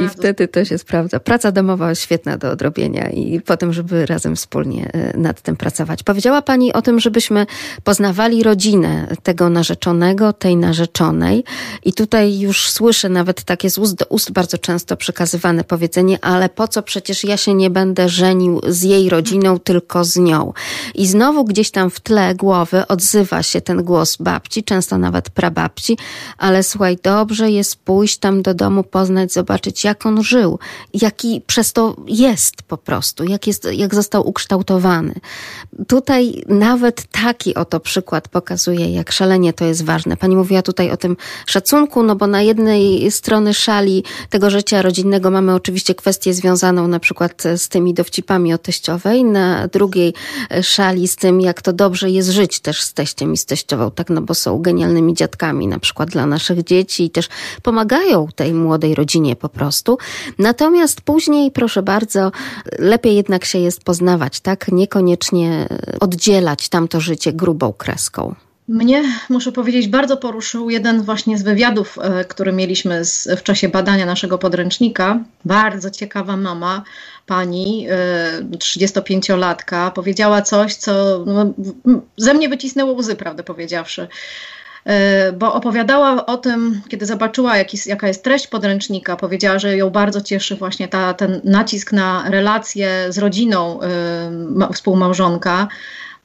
I wtedy to się sprawdza. Praca domowa świetna do odrobienia i potem, żeby razem wspólnie e, nad tym pracować. Powiedziała Pani o tym, żebyśmy poznawali rodzinę tego narzeczonego, tej narzeczonej. I tutaj już słyszę nawet takie z ust do ust bardzo często przekazywane powiedzenie, ale po co przecież ja się nie będę żenił z jej rodziną, tylko z nią. I znowu gdzieś tam w tle głowy odzywa się ten głos babci, często nawet prababci, ale słuchaj, dobrze jest pójść tam do domu, poznać, zobaczyć, jak on żył, jaki przez to jest po prostu, jak, jest, jak został ukształtowany. Tutaj nawet taki oto przykład pokazuje, jak szalenie to jest ważne. Pani mówiła tutaj o tym szacunku, no bo na jednej strony szali tego życia rodzinnego mamy oczywiście kwestię związaną na przykład z tymi dowcipami o teściowej, na drugiej szali z tym, jak to dobrze jest żyć też z teściem i z teściową, tak, no bo są genialnymi dziadkami na przykład dla naszych dzieci i też pomagają tej młodej rodzinie po prostu. Natomiast później, proszę bardzo, lepiej jednak się jest poznawać, tak? Niekoniecznie oddzielać tamto życie grubą kreską. Mnie, muszę powiedzieć, bardzo poruszył jeden właśnie z wywiadów, e, który mieliśmy z, w czasie badania naszego podręcznika. Bardzo ciekawa mama, pani, 35-latka, e, powiedziała coś, co no, ze mnie wycisnęło łzy, prawdę powiedziawszy. E, bo opowiadała o tym, kiedy zobaczyła, jaki, jaka jest treść podręcznika, powiedziała, że ją bardzo cieszy właśnie ta, ten nacisk na relacje z rodziną y, współmałżonka.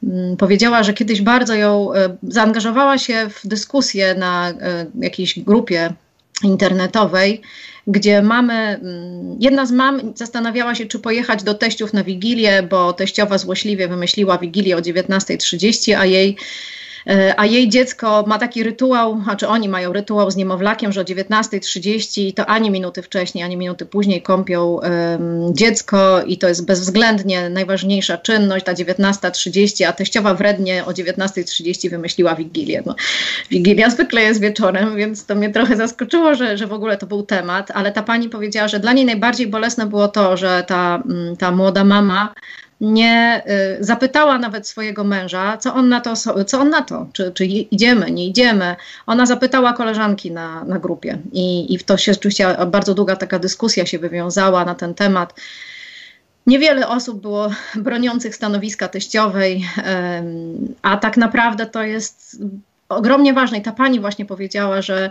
Mm, powiedziała, że kiedyś bardzo ją zaangażowała się w dyskusję na jakiejś grupie internetowej, gdzie mamy, mm, jedna z mam zastanawiała się, czy pojechać do teściów na Wigilię, bo teściowa złośliwie wymyśliła Wigilię o 19.30, a jej E, a jej dziecko ma taki rytuał, znaczy oni mają rytuał z niemowlakiem, że o 19.30 to ani minuty wcześniej, ani minuty później kąpią dziecko i to jest bezwzględnie najważniejsza czynność, ta 19.30, a teściowa wrednie o 19.30 wymyśliła Wigilię. No, Wigilia zwykle jest wieczorem, więc to mnie trochę zaskoczyło, że, że w ogóle to był temat, ale ta pani powiedziała, że dla niej najbardziej bolesne było to, że ta, mm, ta młoda mama nie y, zapytała nawet swojego męża, co on na to, co on na to czy, czy idziemy, nie idziemy. Ona zapytała koleżanki na, na grupie i, i to się oczywiście bardzo długa taka dyskusja się wywiązała na ten temat. Niewiele osób było broniących stanowiska teściowej, a tak naprawdę to jest ogromnie ważne. I ta pani właśnie powiedziała, że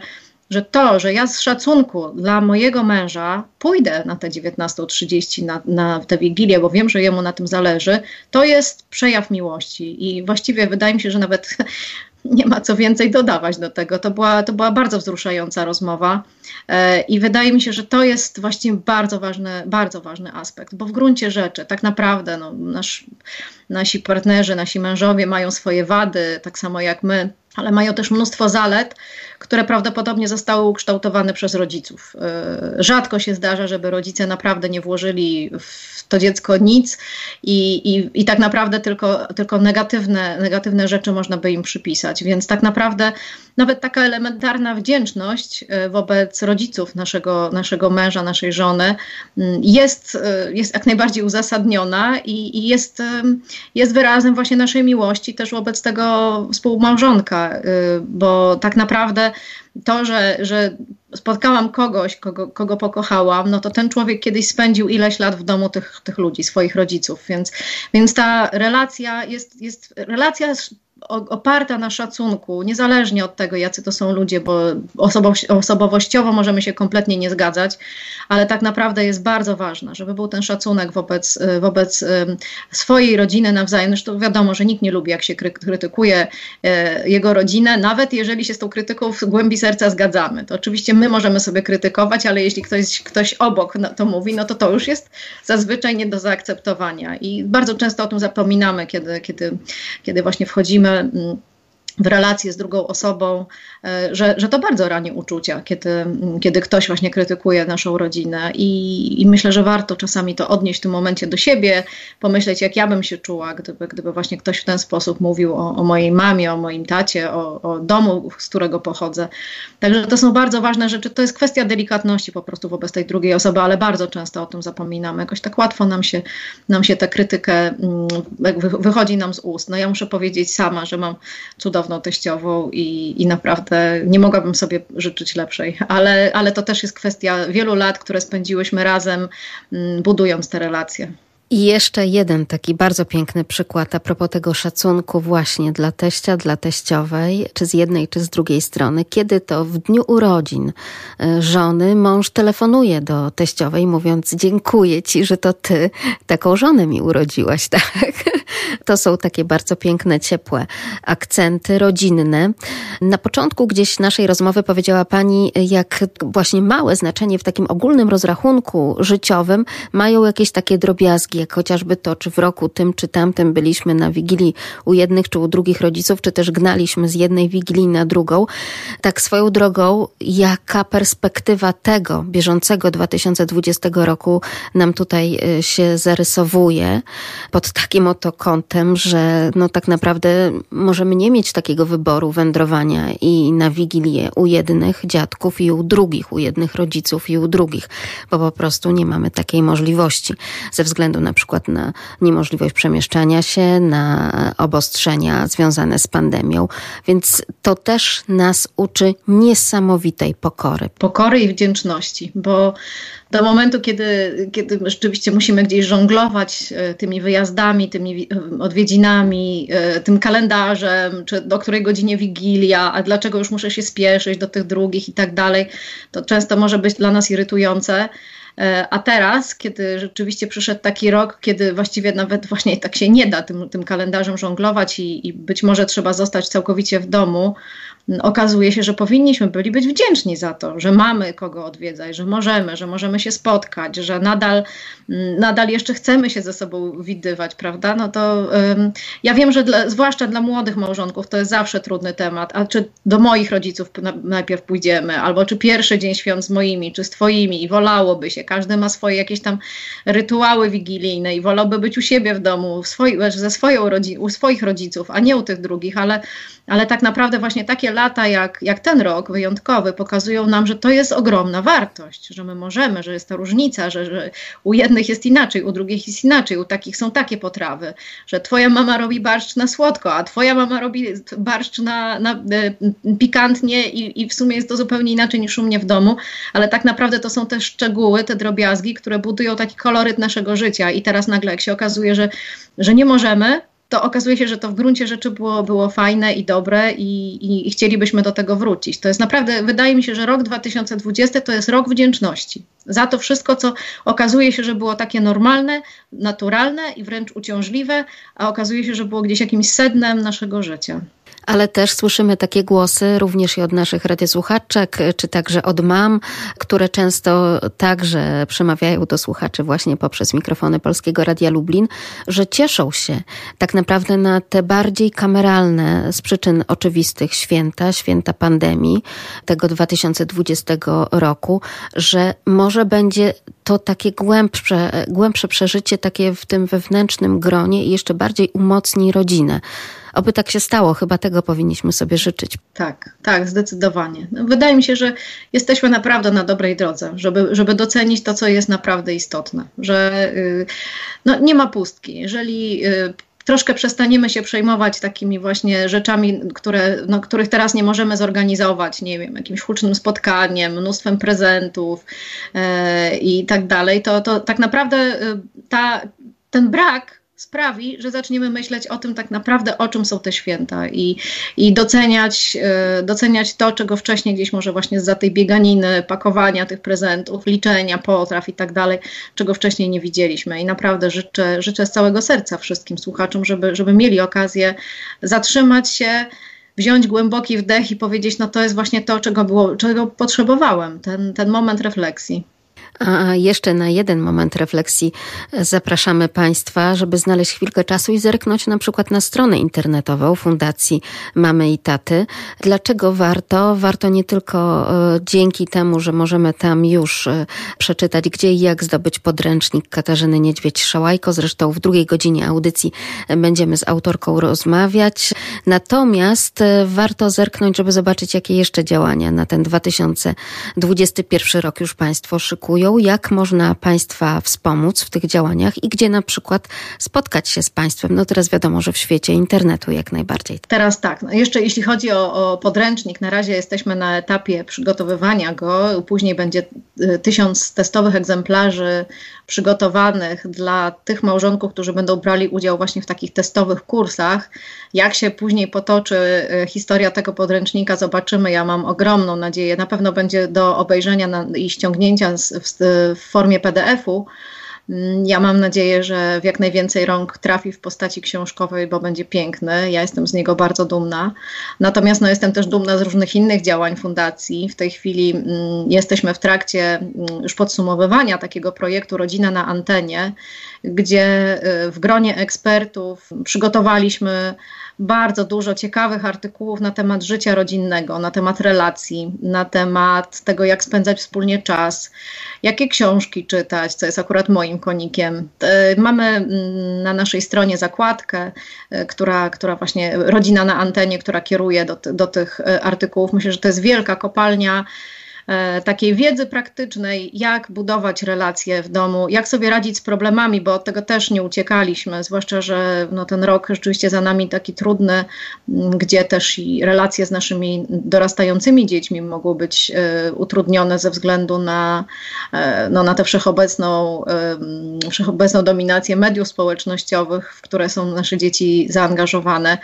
że to, że ja z szacunku dla mojego męża pójdę na te 19.30 na, na tę wigilię, bo wiem, że jemu na tym zależy, to jest przejaw miłości. I właściwie wydaje mi się, że nawet nie ma co więcej dodawać do tego. To była, to była bardzo wzruszająca rozmowa e, i wydaje mi się, że to jest właściwie bardzo ważny, bardzo ważny aspekt, bo w gruncie rzeczy tak naprawdę no, nasz, nasi partnerzy, nasi mężowie mają swoje wady, tak samo jak my, ale mają też mnóstwo zalet, które prawdopodobnie zostały ukształtowane przez rodziców. E, rzadko się zdarza, żeby rodzice naprawdę nie włożyli w to dziecko nic i, i, i tak naprawdę tylko, tylko negatywne, negatywne rzeczy można by im przypisać. Więc tak naprawdę nawet taka elementarna wdzięczność e, wobec rodziców naszego, naszego męża, naszej żony mm, jest, jest jak najbardziej uzasadniona i, i jest, jest wyrazem właśnie naszej miłości też wobec tego współmałżonka, bo tak naprawdę to, że, że spotkałam kogoś, kogo, kogo pokochałam, no to ten człowiek kiedyś spędził ileś lat w domu tych, tych ludzi, swoich rodziców, więc, więc ta relacja jest, jest relacja oparta na szacunku, niezależnie od tego, jacy to są ludzie, bo osobowościowo możemy się kompletnie nie zgadzać, ale tak naprawdę jest bardzo ważna, żeby był ten szacunek wobec, wobec swojej rodziny nawzajem. Zresztą wiadomo, że nikt nie lubi, jak się krytykuje e, jego rodzinę, nawet jeżeli się z tą krytyką w głębi serca zgadzamy. To oczywiście my możemy sobie krytykować, ale jeśli ktoś, ktoś obok to mówi, no to to już jest zazwyczaj nie do zaakceptowania. I bardzo często o tym zapominamy, kiedy, kiedy, kiedy właśnie wchodzimy Mm, w relacje z drugą osobą, e, że, że to bardzo rani uczucia, kiedy, kiedy ktoś właśnie krytykuje naszą rodzinę I, i myślę, że warto czasami to odnieść w tym momencie do siebie, pomyśleć jak ja bym się czuła, gdyby, gdyby właśnie ktoś w ten sposób mówił o, o mojej mamie, o moim tacie, o, o domu, z którego pochodzę. Także to są bardzo ważne rzeczy, to jest kwestia delikatności po prostu wobec tej drugiej osoby, ale bardzo często o tym zapominamy. Jakoś tak łatwo nam się, nam się tę krytykę mm, wychodzi nam z ust. No ja muszę powiedzieć sama, że mam cudowną cudowną teściową i, i naprawdę nie mogłabym sobie życzyć lepszej. Ale, ale to też jest kwestia wielu lat, które spędziłyśmy razem, mm, budując te relacje. I jeszcze jeden taki bardzo piękny przykład a propos tego szacunku właśnie dla teścia, dla teściowej, czy z jednej, czy z drugiej strony. Kiedy to w dniu urodzin e, żony mąż telefonuje do teściowej mówiąc dziękuję ci, że to ty taką żonę mi urodziłaś, tak? To są takie bardzo piękne, ciepłe akcenty rodzinne. Na początku gdzieś naszej rozmowy powiedziała pani, jak właśnie małe znaczenie w takim ogólnym rozrachunku życiowym mają jakieś takie drobiazgi, jak chociażby to, czy w roku tym czy tamtym byliśmy na wigilii u jednych czy u drugich rodziców, czy też gnaliśmy z jednej wigilii na drugą. Tak swoją drogą, jaka perspektywa tego bieżącego 2020 roku nam tutaj y, się zarysowuje pod takim oto kątem, że no tak naprawdę możemy nie mieć takiego wyboru wędrowania i na wigilię u jednych dziadków i u drugich, u jednych rodziców i u drugich, bo po prostu nie mamy takiej możliwości ze względu na przykład na niemożliwość przemieszczania się, na obostrzenia związane z pandemią. Więc to też nas uczy niesamowitej pokory. Pokory i wdzięczności, bo do momentu, kiedy, kiedy rzeczywiście musimy gdzieś żonglować e, tymi wyjazdami, tymi e, odwiedzinami, e, tym kalendarzem, czy do której godzinie wigilia, a dlaczego już muszę się spieszyć do tych drugich i tak dalej, to często może być dla nas irytujące. A teraz, kiedy rzeczywiście przyszedł taki rok, kiedy właściwie nawet właśnie tak się nie da tym, tym kalendarzem żonglować i, i być może trzeba zostać całkowicie w domu, okazuje się, że powinniśmy byli być wdzięczni za to, że mamy kogo odwiedzać, że możemy, że możemy się spotkać, że nadal, mm, nadal jeszcze chcemy się ze sobą widywać, prawda? No to ja wiem, że dla, zwłaszcza dla młodych małżonków to jest zawsze trudny temat, a czy do moich rodziców najpierw pójdziemy, albo czy pierwszy dzień świąt z moimi, czy z twoimi i wolałoby się, każdy ma swoje jakieś tam rytuały wigilijne i wolałby być u siebie w domu, w swoi, ze swoją rodzi- u swoich rodziców, a nie u tych drugich, ale, ale tak naprawdę właśnie takie lata jak, jak ten rok wyjątkowy pokazują nam, że to jest ogromna wartość, że my możemy, że jest ta różnica, że, że u jednych jest inaczej, u drugich jest inaczej, u takich są takie potrawy, że twoja mama robi barszcz na słodko, a twoja mama robi barszcz na, na e, pikantnie i, i w sumie jest to zupełnie inaczej niż u mnie w domu, ale tak naprawdę to są te szczegóły, te drobiazgi, które budują taki koloryt naszego życia. I teraz nagle jak się okazuje, że, że nie możemy, to okazuje się, że to w gruncie rzeczy było, było fajne i dobre i, i, i, chcielibyśmy do tego wrócić. To jest naprawdę, wydaje mi się, że rok 2020 to jest rok wdzięczności za to wszystko, co okazuje się, że było takie normalne, naturalne i wręcz uciążliwe, a okazuje się, że było gdzieś jakimś sednem naszego życia ale też słyszymy takie głosy również i od naszych radiosłuchaczek, czy także od mam, które często także przemawiają do słuchaczy właśnie poprzez mikrofony Polskiego Radia Lublin, że cieszą się tak naprawdę na te bardziej kameralne z przyczyn oczywistych święta, święta pandemii tego 2020 roku, że może będzie to takie głębsze, głębsze przeżycie takie w tym wewnętrznym gronie i jeszcze bardziej umocni rodzinę. Oby tak się stało, chyba tego powinniśmy sobie życzyć. Tak, tak, zdecydowanie. No, wydaje mi się, że jesteśmy naprawdę na dobrej drodze, żeby, żeby docenić to, co jest naprawdę istotne, że yy, no, nie ma pustki. Jeżeli yy, troszkę przestaniemy się przejmować takimi właśnie rzeczami, które, no, których teraz nie możemy zorganizować, nie wiem, jakimś hucznym spotkaniem, mnóstwem prezentów yy, i tak dalej, to, to tak naprawdę y, ta, ten brak sprawi, że zaczniemy myśleć o tym tak naprawdę, o czym są te święta i, i doceniać, e, doceniać to, czego wcześniej gdzieś może właśnie za tej bieganiny, pakowania tych prezentów, liczenia potraw i tak dalej, czego wcześniej nie widzieliśmy. I naprawdę życzę, życzę z całego serca wszystkim słuchaczom, żeby, żeby mieli okazję zatrzymać się, wziąć głęboki wdech i powiedzieć, no to jest właśnie to, czego, było, czego potrzebowałem, ten, ten moment refleksji. A jeszcze na jeden moment refleksji zapraszamy Państwa, żeby znaleźć chwilkę czasu i zerknąć na przykład na stronę internetową Fundacji Mamy i Taty. Dlaczego warto? Warto nie tylko e, dzięki temu, że możemy tam już e, przeczytać, gdzie i jak zdobyć podręcznik Katarzyny Niedźwiedź-Szałajko. Zresztą w drugiej godzinie audycji będziemy z autorką rozmawiać. Natomiast e, warto zerknąć, żeby zobaczyć, jakie jeszcze działania na ten 2021 rok już Państwo szykują jak można Państwa wspomóc w tych działaniach i gdzie na przykład spotkać się z Państwem. No teraz wiadomo, że w świecie internetu jak najbardziej. Teraz tak, no jeszcze jeśli chodzi o, o podręcznik, na razie jesteśmy na etapie przygotowywania go, później będzie y, tysiąc testowych egzemplarzy przygotowanych dla tych małżonków, którzy będą brali udział właśnie w takich testowych kursach. Jak się później potoczy y, historia tego podręcznika, zobaczymy. Ja mam ogromną nadzieję. Na pewno będzie do obejrzenia i ściągnięcia w, w formie PDF-u. Mm, ja mam nadzieję, że w jak najwięcej rąk trafi w postaci książkowej, bo będzie piękny. Ja jestem z niego bardzo dumna. Natomiast no, jestem też dumna z różnych innych działań fundacji. W tej chwili mm, jesteśmy w trakcie mm, już podsumowywania takiego projektu Rodzina na antenie, gdzie y, w gronie ekspertów przygotowaliśmy bardzo dużo ciekawych artykułów na temat życia rodzinnego, na temat relacji, na temat tego, jak spędzać wspólnie czas, jakie książki czytać, co jest akurat moim konikiem. E, mamy mm, na naszej stronie zakładkę, e, która, która właśnie, rodzina na antenie, która kieruje do, do tych e, artykułów. Myślę, że to jest wielka kopalnia takiej wiedzy praktycznej, jak budować relacje w domu, jak sobie radzić z problemami, bo od tego też nie uciekaliśmy, zwłaszcza, że no, ten rok rzeczywiście za nami taki trudny, gdzie też i relacje z naszymi dorastającymi dziećmi mogły być e, utrudnione ze względu na, e, no, na tę wszechobecną, e, wszechobecną dominację mediów społecznościowych, w które są nasze dzieci zaangażowane.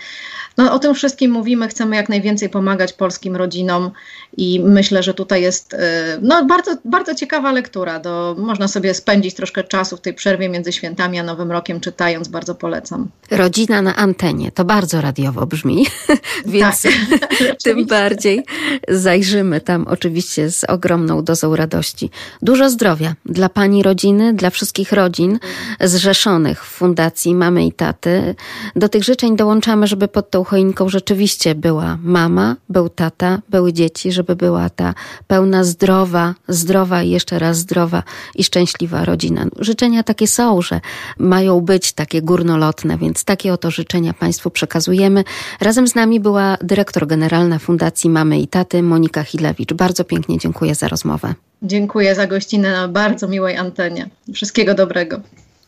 No, o tym wszystkim mówimy, chcemy jak najwięcej pomagać polskim rodzinom i myślę, że tutaj jest no, bardzo, bardzo ciekawa lektura. Do, można sobie spędzić troszkę czasu w tej przerwie między świętami a Nowym Rokiem czytając, bardzo polecam. Rodzina na antenie, to bardzo radiowo brzmi, więc tak, tym bardziej zajrzymy tam oczywiście z ogromną dozą radości. Dużo zdrowia dla Pani rodziny, dla wszystkich rodzin zrzeszonych w Fundacji Mamy i Taty. Do tych życzeń dołączamy, żeby pod tą choinką rzeczywiście była mama, był tata, były dzieci, żeby była ta pełna zdrowa, zdrowa i jeszcze raz zdrowa i szczęśliwa rodzina. Życzenia takie są, że mają być takie górnolotne, więc takie oto życzenia Państwu przekazujemy. Razem z nami była dyrektor generalna Fundacji Mamy i Taty Monika Hilewicz. Bardzo pięknie dziękuję za rozmowę. Dziękuję za gościnę na bardzo miłej antenie. Wszystkiego dobrego.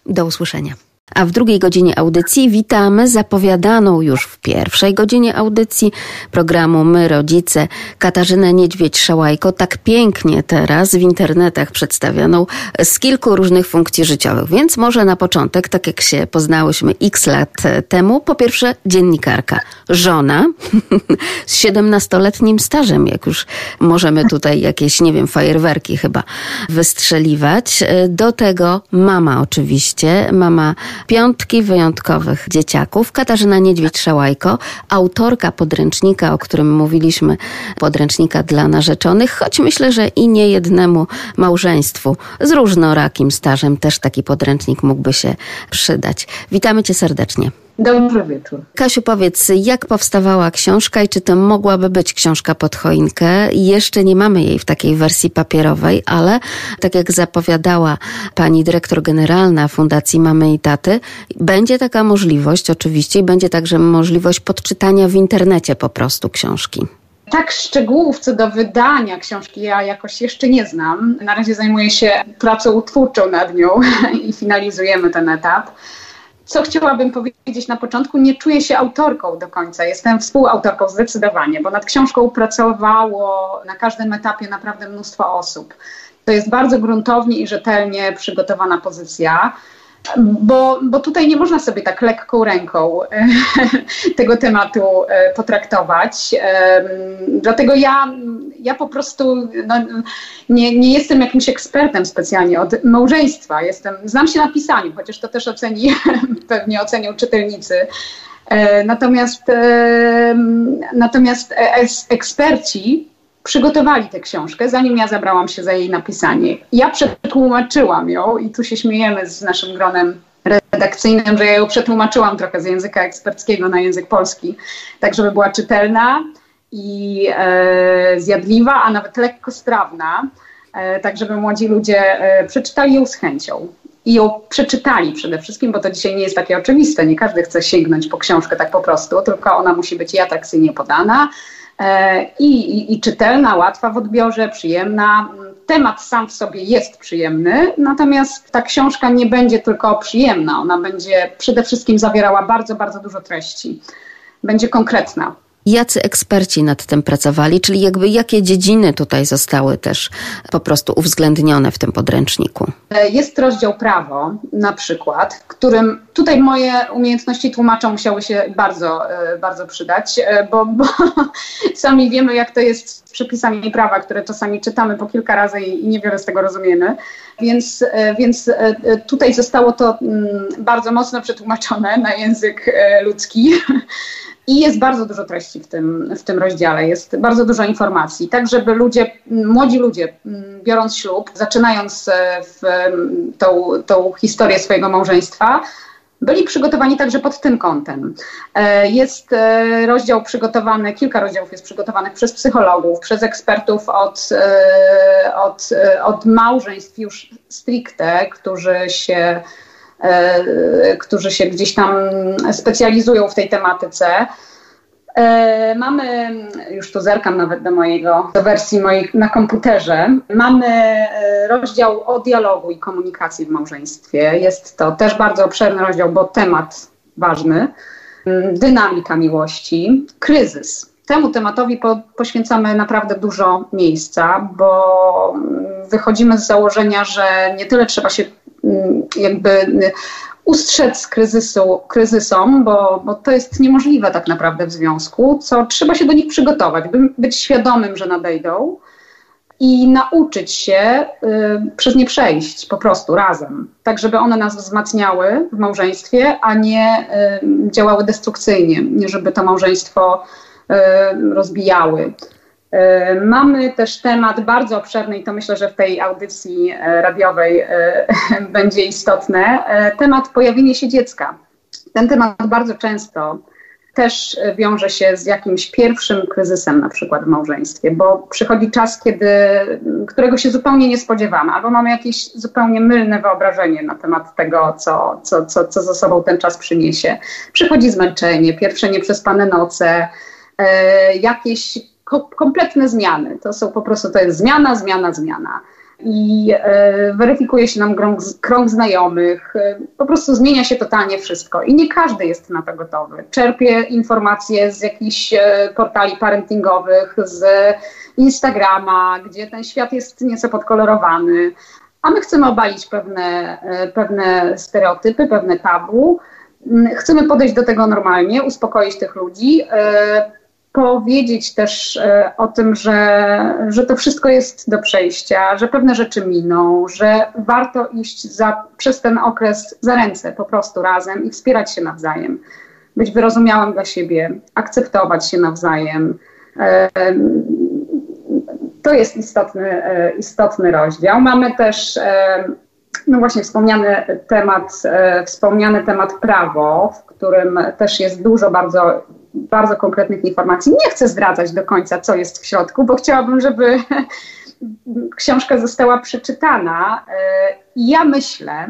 Do usłyszenia. A w drugiej godzinie audycji witamy zapowiadaną już w pierwszej godzinie audycji programu My Rodzice Katarzynę Niedźwiedź-Szałajko, tak pięknie teraz w internetach przedstawioną z kilku różnych funkcji życiowych. Więc może na początek, tak jak się poznałyśmy x lat temu, po pierwsze dziennikarka, żona z 17-letnim stażem, jak już możemy tutaj jakieś, nie wiem, fajerwerki chyba wystrzeliwać. Do tego mama oczywiście, mama piątki wyjątkowych dzieciaków. Katarzyna Niedźwiedź-Szałajko, autorka podręcznika, o którym mówiliśmy, podręcznika dla narzeczonych, choć myślę, że i nie jednemu małżeństwu z różnorakim stażem też taki podręcznik mógłby się przydać. Witamy cię serdecznie. Dobry wieczór. Kasiu, powiedz, jak powstawała książka i czy to mogłaby być książka pod choinkę? Jeszcze nie mamy jej w takiej wersji papierowej, ale tak jak zapowiadała pani dyrektor generalna Fundacji Mamy i Taty, będzie taka możliwość oczywiście i będzie także możliwość podczytania w internecie po prostu książki. Tak, szczegółów co do wydania książki ja jakoś jeszcze nie znam. Na razie zajmuję się pracą twórczą nad nią i finalizujemy ten etap co chciałabym powiedzieć na początku, nie czuję się autorką do końca. Jestem współautorką zdecydowanie, bo nad książką pracowało na każdym etapie naprawdę mnóstwo osób. To jest bardzo gruntownie i rzetelnie przygotowana pozycja bo, bo tutaj nie można sobie tak lekką ręką tego tematu e, potraktować. Dlatego ja, ja po prostu no, nie, nie jestem jakimś ekspertem specjalnie od małżeństwa. Jestem, znam się na pisaniu, chociaż to też oceni, pewnie ocenią czytelnicy. E, natomiast, natomiast eksperci przygotowali tę książkę, zanim ja zabrałam się za jej napisanie. Ja przetłumaczyłam ją i tu się śmiejemy z naszym gronem redakcyjnym, że ja ją przetłumaczyłam trochę z języka eksperckiego na język polski, tak żeby była czytelna i e, zjadliwa, a nawet lekko strawna, e, tak żeby młodzi ludzie e, przeczytali ją z chęcią. I ją przeczytali przede wszystkim, bo to dzisiaj nie jest takie oczywiste. Nie każdy chce sięgnąć po książkę tak po prostu, tylko ona musi być i atrakcyjnie podana, i, i czytelna, łatwa w odbiorze, przyjemna. Temat sam w sobie jest przyjemny, natomiast ta książka nie będzie tylko przyjemna, ona będzie przede wszystkim zawierała bardzo, bardzo dużo treści. Będzie konkretna. Jacy eksperci nad tym pracowali, czyli jakby jakie dziedziny tutaj zostały też po prostu uwzględnione w tym podręczniku? E, jest rozdział prawo na przykład, w którym tutaj moje umiejętności tłumacza musiały się bardzo, e, bardzo przydać, e, bo, bo sami wiemy jak to jest z przepisami prawa, które czasami czytamy po kilka razy i niewiele z tego rozumiemy. Więc, więc tutaj zostało to mm, bardzo mocno przetłumaczone na język ludzki. I jest bardzo dużo treści w tym, w tym rozdziale, jest bardzo dużo informacji, tak żeby ludzie, młodzi ludzie, biorąc ślub, zaczynając e, w tą, tą historię swojego małżeństwa, byli przygotowani także pod tym kątem. E, jest e, rozdział przygotowany, kilka rozdziałów jest przygotowanych przez psychologów, przez ekspertów od, od, od małżeństw już stricte, którzy się którzy się gdzieś tam specjalizują w tej tematyce. E, mamy, już tu zerkam nawet do mojego, do wersji mojej na komputerze, mamy e, rozdział o dialogu i komunikacji w małżeństwie. Jest to też bardzo obszerny rozdział, bo temat ważny. Mm, dynamika miłości, kryzys. Temu tematowi po, poświęcamy naprawdę dużo miejsca, bo mm, wychodzimy z założenia, że nie tyle trzeba się jakby ustrzec kryzysu, kryzysom, bo, bo to jest niemożliwe tak naprawdę w związku, co trzeba się do nich przygotować, by być świadomym, że nadejdą i nauczyć się y, przez nie przejść po prostu razem, tak żeby one nas wzmacniały w małżeństwie, a nie y, działały destrukcyjnie, nie żeby to małżeństwo y, rozbijały. E, mamy też temat bardzo obszerny i to myślę, że w tej audycji e, radiowej e, będzie istotne. Temat pojawienie się dziecka. Ten temat bardzo często też wiąże się z jakimś pierwszym kryzysem, na przykład w małżeństwie, bo przychodzi czas, kiedy, którego się zupełnie nie spodziewamy, albo mamy jakieś zupełnie mylne wyobrażenie na temat tego, co, co, co, co za sobą ten czas przyniesie. Przychodzi zmęczenie, pierwsze nieprzespane noce, jakieś kompletne zmiany. To są po prostu, to jest zmiana, zmiana, zmiana. I e, weryfikuje się nam krąg, krąg znajomych, e, po prostu zmienia się totalnie wszystko. I nie każdy jest na to gotowy. Czerpie informacje z jakichś e, portali parentingowych, z Instagrama, gdzie ten świat jest nieco podkolorowany, a my chcemy obalić pewne, e, pewne stereotypy, pewne tabu. Mm, chcemy podejść do tego normalnie, uspokoić tych ludzi e, powiedzieć też e, o tym, że, że to wszystko jest do przejścia, że pewne rzeczy miną, że warto iść za, przez ten okres za ręce po prostu razem i wspierać się nawzajem, być wyrozumiałym dla siebie, akceptować się nawzajem. E, to jest istotny, e, istotny rozdział. Mamy też no właśnie wspomniany temat, wspomniany temat prawo, którym też jest dużo bardzo bardzo konkretnych informacji. Nie chcę zdradzać do końca, co jest w środku, bo chciałabym, żeby książka została przeczytana. E, ja myślę,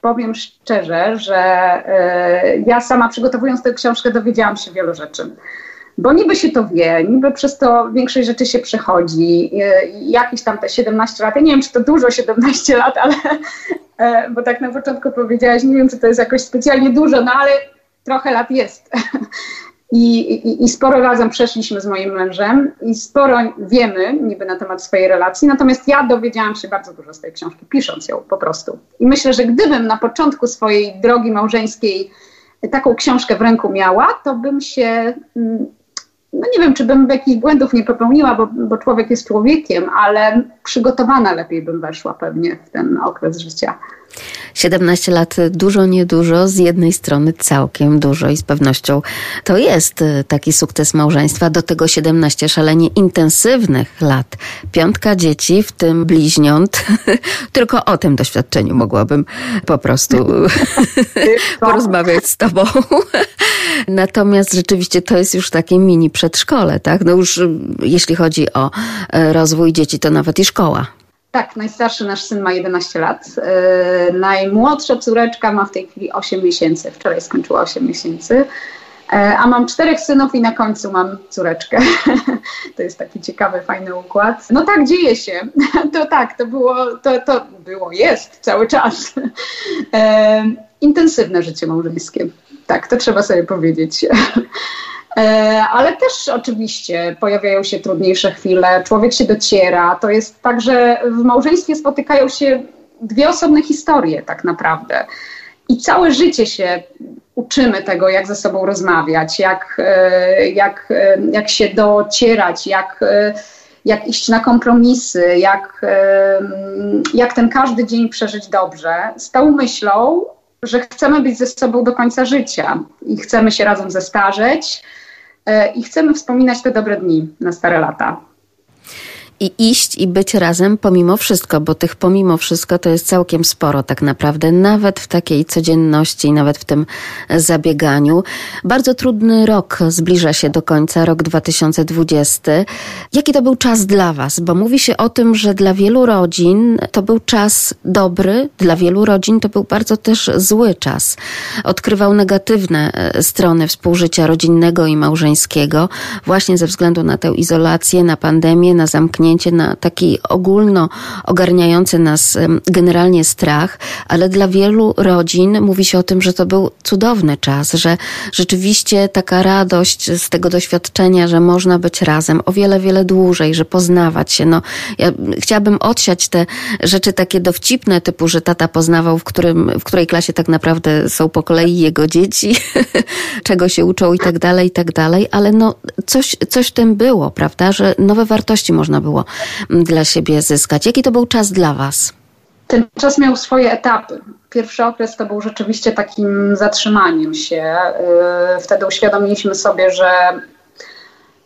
powiem szczerze, że e, ja sama przygotowując tę książkę dowiedziałam się wielu rzeczy. Bo niby się to wie, niby przez to większość rzeczy się przechodzi. E, jakieś tam te 17 lat, ja nie wiem, czy to dużo 17 lat, ale bo tak na początku powiedziałaś, nie wiem, czy to jest jakoś specjalnie dużo, no ale trochę lat jest. I, i, I, sporo razem przeszliśmy z moim mężem i sporo wiemy niby na temat swojej relacji, natomiast ja dowiedziałam się bardzo dużo z tej książki, pisząc ją po prostu. I myślę, że gdybym na początku swojej drogi małżeńskiej taką książkę w ręku miała, to bym się, mm, no nie wiem, czy bym jakichś błędów nie popełniła, bo, bo człowiek jest człowiekiem, ale przygotowana lepiej bym weszła pewnie w ten okres życia. 17 lat dużo, niedużo, z jednej strony całkiem dużo i z pewnością to jest y, taki sukces małżeństwa. Do tego 17 szalenie intensywnych lat. Piątka dzieci, w tym bliźniąt. Tylko o tym doświadczeniu mogłabym po prostu porozmawiać z tobą. Natomiast rzeczywiście to jest już takie mini przedszkole, tak? No już y, jeśli chodzi o y, rozwój dzieci, to nawet i szkoła. Tak, najstarszy nasz syn ma 11 lat. Yy, najmłodsza córeczka ma w tej chwili 8 miesięcy. Wczoraj skończyła 8 miesięcy. Yy, a mam czterech synów i na końcu mam córeczkę. to jest taki ciekawy, fajny układ. No tak, dzieje się. to tak, to było, to, to było, jest cały czas. Yy, intensywne życie małżeńskie. Tak, to trzeba sobie powiedzieć. E, ale też oczywiście pojawiają się trudniejsze chwile, człowiek się dociera. To jest tak, że w małżeństwie spotykają się dwie osobne historie, tak naprawdę. I całe życie się uczymy tego, jak ze sobą rozmawiać, jak, e, jak, e, jak się docierać, jak, jak iść na kompromisy, jak, jak ten każdy dzień przeżyć dobrze, z tą myślą, że chcemy być ze sobą do końca życia i chcemy się razem zestarzeć, i chcemy wspominać te dobre dni na stare lata. I iść i być razem pomimo wszystko, bo tych pomimo wszystko to jest całkiem sporo tak naprawdę, nawet w takiej codzienności, nawet w tym zabieganiu. Bardzo trudny rok zbliża się do końca, rok 2020. Jaki to był czas dla Was? Bo mówi się o tym, że dla wielu rodzin to był czas dobry, dla wielu rodzin to był bardzo też zły czas. Odkrywał negatywne e, strony współżycia rodzinnego i małżeńskiego, właśnie ze względu na tę izolację, na pandemię, na zamknięcie, na taki ogólno ogarniający nas generalnie strach, ale dla wielu rodzin mówi się o tym, że to był cudowny czas, że rzeczywiście taka radość z tego doświadczenia, że można być razem o wiele, wiele dłużej, że poznawać się. No, ja chciałabym odsiać te rzeczy takie dowcipne, typu, że tata poznawał, w, którym, w której klasie tak naprawdę są po kolei jego dzieci, czego się uczą i tak dalej, i tak dalej, ale no coś, coś w tym było, prawda, że nowe wartości można było mm, dla siebie zyskać. Jaki to był czas dla Was? Ten czas miał swoje etapy. Pierwszy okres to był rzeczywiście takim zatrzymaniem się. Y, wtedy uświadomiliśmy sobie, że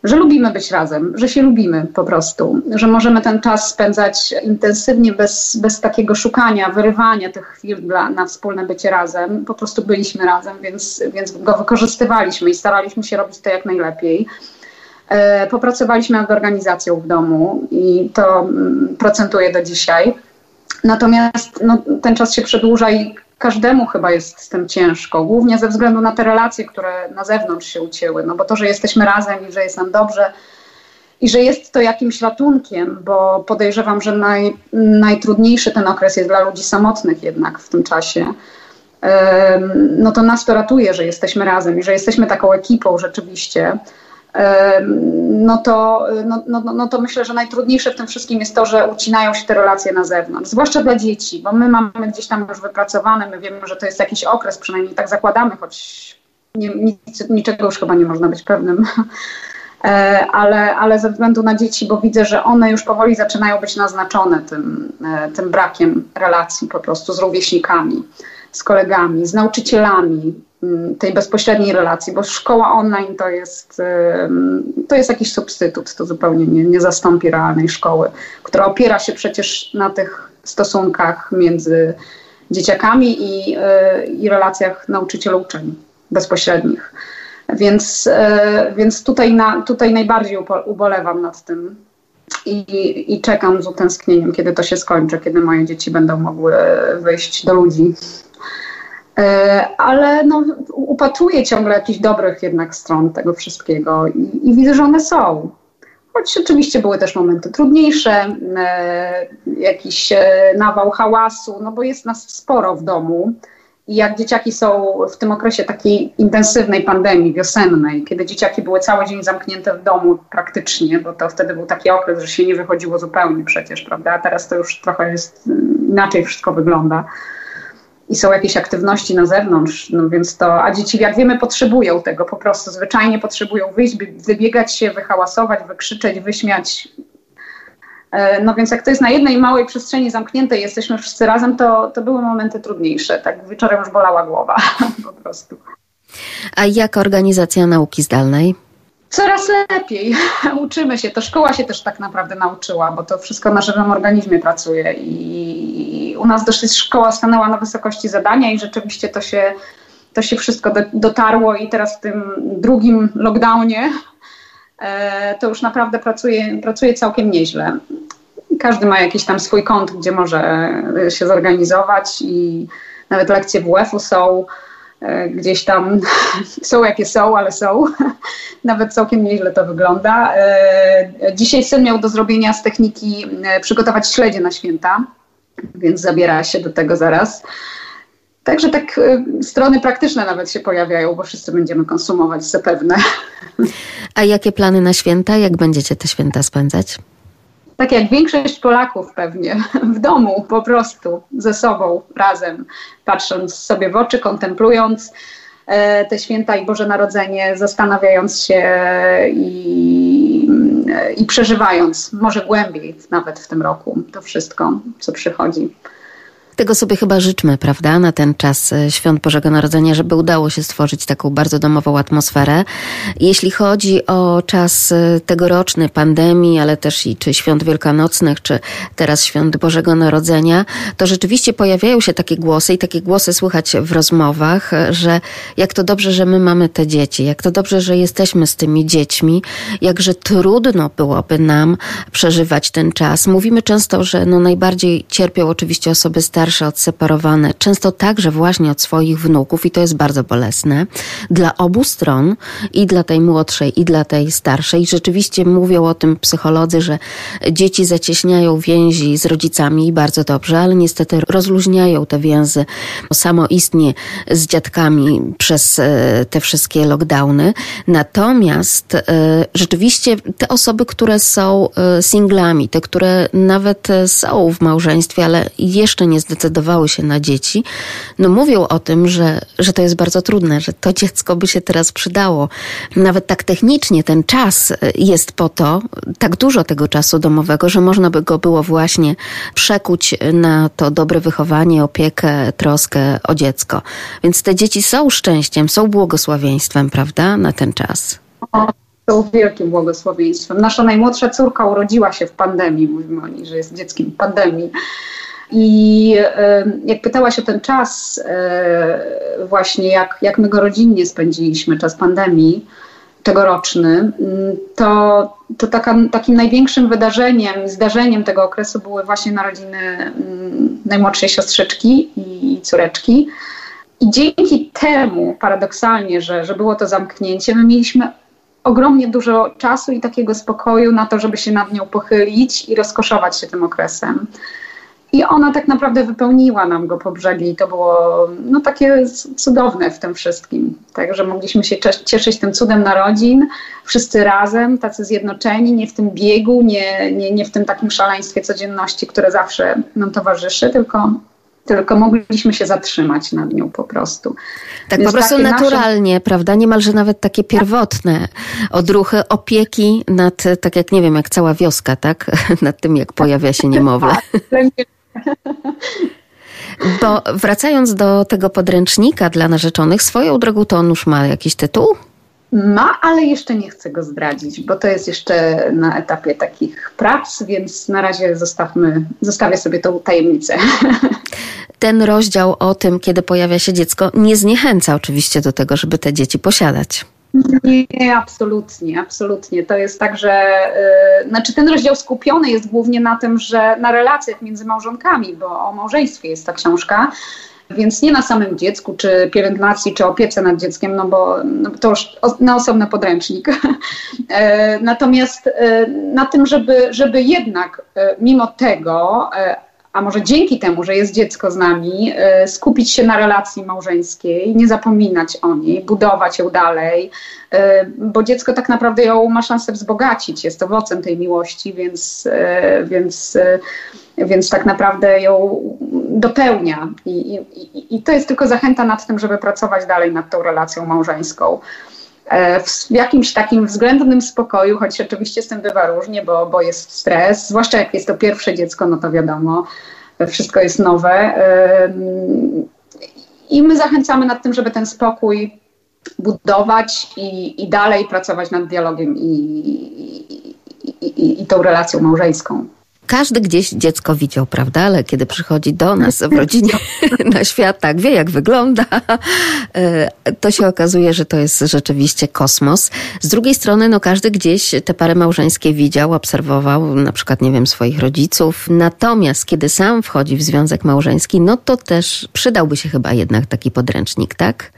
że lubimy być razem, że się lubimy po prostu, że możemy ten czas spędzać intensywnie, bez, bez takiego szukania, wyrywania tych chwil dla, na wspólne bycie razem. Po prostu byliśmy razem, więc, więc go wykorzystywaliśmy i staraliśmy się robić to jak najlepiej. E, popracowaliśmy nad organizacją w domu i to mm, procentuje do dzisiaj. Natomiast no, ten czas się przedłuża i każdemu chyba jest z tym ciężko, głównie ze względu na te relacje, które na zewnątrz się ucięły. No bo to, że jesteśmy razem i że jest nam dobrze i że jest to jakimś ratunkiem, bo podejrzewam, że naj, najtrudniejszy ten okres jest dla ludzi samotnych jednak w tym czasie. No to nas to ratuje, że jesteśmy razem i że jesteśmy taką ekipą rzeczywiście no to, no, no, no to myślę, że najtrudniejsze w tym wszystkim jest to, że ucinają się te relacje na zewnątrz, zwłaszcza dla dzieci, bo my mamy gdzieś tam już wypracowane, my wiemy, że to jest jakiś okres, przynajmniej tak zakładamy, choć nie, nic, niczego już chyba nie można być pewnym. E, ale, ale ze względu na dzieci, bo widzę, że one już powoli zaczynają być naznaczone tym, e, tym brakiem relacji po prostu z rówieśnikami, z kolegami, z nauczycielami, Mm, tej bezpośredniej relacji, bo szkoła online to jest, to jest jakiś substytut, to zupełnie nie, nie zastąpi realnej szkoły, która opiera się przecież na tych stosunkach między dzieciakami i, y, i relacjach nauczyciel-uczeń bezpośrednich. Więc, y, więc tutaj, na, tutaj najbardziej ubolewam nad tym i, i czekam z utęsknieniem, kiedy to się skończy, kiedy moje dzieci będą mogły wyjść do ludzi. E, ale no, upatruję ciągle jakichś dobrych jednak stron tego wszystkiego i, i widzę, że one są. Choć oczywiście były też momenty trudniejsze, e, jakiś e, nawał hałasu, no bo jest nas sporo w domu. I jak dzieciaki są w tym okresie takiej intensywnej pandemii wiosennej, kiedy dzieciaki były cały dzień zamknięte w domu praktycznie, bo to wtedy był taki okres, że się nie wychodziło zupełnie przecież, prawda? A teraz to już trochę jest inaczej wszystko wygląda i są jakieś aktywności na zewnątrz, no więc to, a dzieci jak wiemy potrzebują tego po prostu, zwyczajnie potrzebują wyjść, wybiegać się, wyhałasować, wykrzyczeć, wyśmiać. E, no więc jak to jest na jednej małej przestrzeni zamkniętej, jesteśmy wszyscy razem, to, to były momenty trudniejsze. Tak wieczorem już bolała głowa po prostu. A jak organizacja nauki zdalnej? Coraz lepiej. Uczymy się. To szkoła się też tak naprawdę nauczyła, bo to wszystko na żywym organizmie pracuje i u nas dosyć szkoła stanęła na wysokości zadania i rzeczywiście to się, to się wszystko do, dotarło i teraz w tym drugim lockdownie e, to już naprawdę pracuje, pracuje całkiem nieźle. Każdy ma jakiś tam swój kąt, gdzie może się zorganizować i nawet lekcje WF-u są gdzieś tam są jakie są, ale są. Nawet całkiem nieźle to wygląda. E, dzisiaj syn miał do zrobienia z techniki e, przygotować śledzie na święta, więc zabiera się do tego zaraz. Także tak strony praktyczne nawet się pojawiają, bo wszyscy będziemy konsumować zapewne. A jakie plany na święta? Jak będziecie te święta spędzać? Tak jak większość Polaków pewnie, w domu po prostu, ze sobą, razem, patrząc sobie w oczy, kontemplując e, te święta i Boże Narodzenie, zastanawiając się i, i przeżywając, może głębiej nawet w tym roku, to wszystko, co przychodzi. Tego sobie chyba życzmy, prawda, na ten czas e, świąt Bożego Narodzenia, żeby udało się stworzyć taką bardzo domową atmosferę. Jeśli chodzi o czas e, tegoroczny pandemii, ale też i czy świąt wielkanocnych, czy teraz świąt Bożego Narodzenia, to rzeczywiście pojawiają się takie głosy i takie głosy słychać w rozmowach, e, że jak to dobrze, że my mamy te dzieci, jak to dobrze, że jesteśmy z tymi dziećmi, jakże trudno byłoby nam przeżywać ten czas. Mówimy często, że no najbardziej cierpią oczywiście osoby starsze, odseparowane, często także właśnie od swoich wnuków i to jest bardzo bolesne dla obu stron i dla tej młodszej i dla tej starszej. Rzeczywiście mówią o tym psycholodzy, że dzieci zacieśniają więzi z rodzicami i bardzo dobrze, ale niestety rozluźniają te więzy samoistnie z dziadkami przez e, te wszystkie lockdowny. Natomiast e, rzeczywiście te osoby, które są e, singlami, te, które nawet są w małżeństwie, ale jeszcze nie zdecydowały się na dzieci, no mówią o tym, że, że to jest bardzo trudne, że to dziecko by się teraz przydało. Nawet tak technicznie ten czas jest po to, tak dużo tego czasu domowego, że można by go było właśnie przekuć na to dobre wychowanie, opiekę, troskę o dziecko. Więc te dzieci są szczęściem, są błogosławieństwem, prawda, na ten czas. Są wielkim błogosławieństwem. Nasza najmłodsza córka urodziła się w pandemii, mówimy o niej, że jest dzieckiem pandemii. I jak pytałaś o ten czas, e, właśnie jak, jak my go rodzinnie spędziliśmy, czas pandemii tegoroczny, to, to taka, takim największym wydarzeniem, zdarzeniem tego okresu były właśnie narodziny mm, najmłodszej siostrzyczki i córeczki. I dzięki temu, paradoksalnie, że, że było to zamknięcie, my mieliśmy ogromnie dużo czasu i takiego spokoju na to, żeby się nad nią pochylić i rozkoszować się tym okresem. I ona tak naprawdę wypełniła nam go po brzegi i to było no, takie cudowne w tym wszystkim. Także mogliśmy się cieszyć tym cudem narodzin, wszyscy razem, tacy zjednoczeni, nie w tym biegu, nie, nie, nie w tym takim szaleństwie codzienności, które zawsze nam towarzyszy, tylko tylko mogliśmy się zatrzymać nad nią po prostu. Tak, Więc po prostu naturalnie, nasze... prawda? Niemalże nawet takie pierwotne odruchy opieki nad, tak jak nie wiem, jak cała wioska, tak? Nad tym, jak pojawia się niemowlę. Bo wracając do tego podręcznika dla narzeczonych, swoją drogą to on już ma jakiś tytuł? Ma, ale jeszcze nie chcę go zdradzić, bo to jest jeszcze na etapie takich prac, więc na razie zostawmy, zostawię sobie tą tajemnicę. Ten rozdział o tym, kiedy pojawia się dziecko, nie zniechęca oczywiście do tego, żeby te dzieci posiadać. Nie, absolutnie, absolutnie. To jest tak, że yy, znaczy ten rozdział skupiony jest głównie na tym, że na relacjach między małżonkami, bo o małżeństwie jest ta książka. Więc nie na samym dziecku, czy pielęgnacji, czy opiece nad dzieckiem, no bo, no to już na osobny podręcznik. E, natomiast e, na tym, żeby, żeby jednak e, mimo tego a może dzięki temu, że jest dziecko z nami, y, skupić się na relacji małżeńskiej, nie zapominać o niej, budować ją dalej, y, bo dziecko tak naprawdę ją ma szansę wzbogacić, jest owocem tej miłości, więc, y, więc, więc tak naprawdę ją dopełnia. I, i, I to jest tylko zachęta nad tym, żeby pracować dalej nad tą relacją małżeńską. E, w jakimś takim względnym spokoju, choć oczywiście z tym bywa różnie, bo, bo jest stres, zwłaszcza jak jest to pierwsze dziecko, no to wiadomo, wszystko jest nowe. I my zachęcamy nad tym, żeby ten spokój budować i, i dalej pracować nad dialogiem i, i, i, i tą relacją małżeńską każdy gdzieś dziecko widział, prawda? Ale kiedy przychodzi do nas w rodzinie na świat, tak wie jak wygląda, e, to się okazuje, że to jest rzeczywiście kosmos. Z drugiej strony, no każdy gdzieś te pary małżeńskie widział, obserwował, na przykład, nie wiem, swoich rodziców. Natomiast kiedy sam wchodzi w związek małżeński, no to też przydałby się chyba jednak taki podręcznik, tak?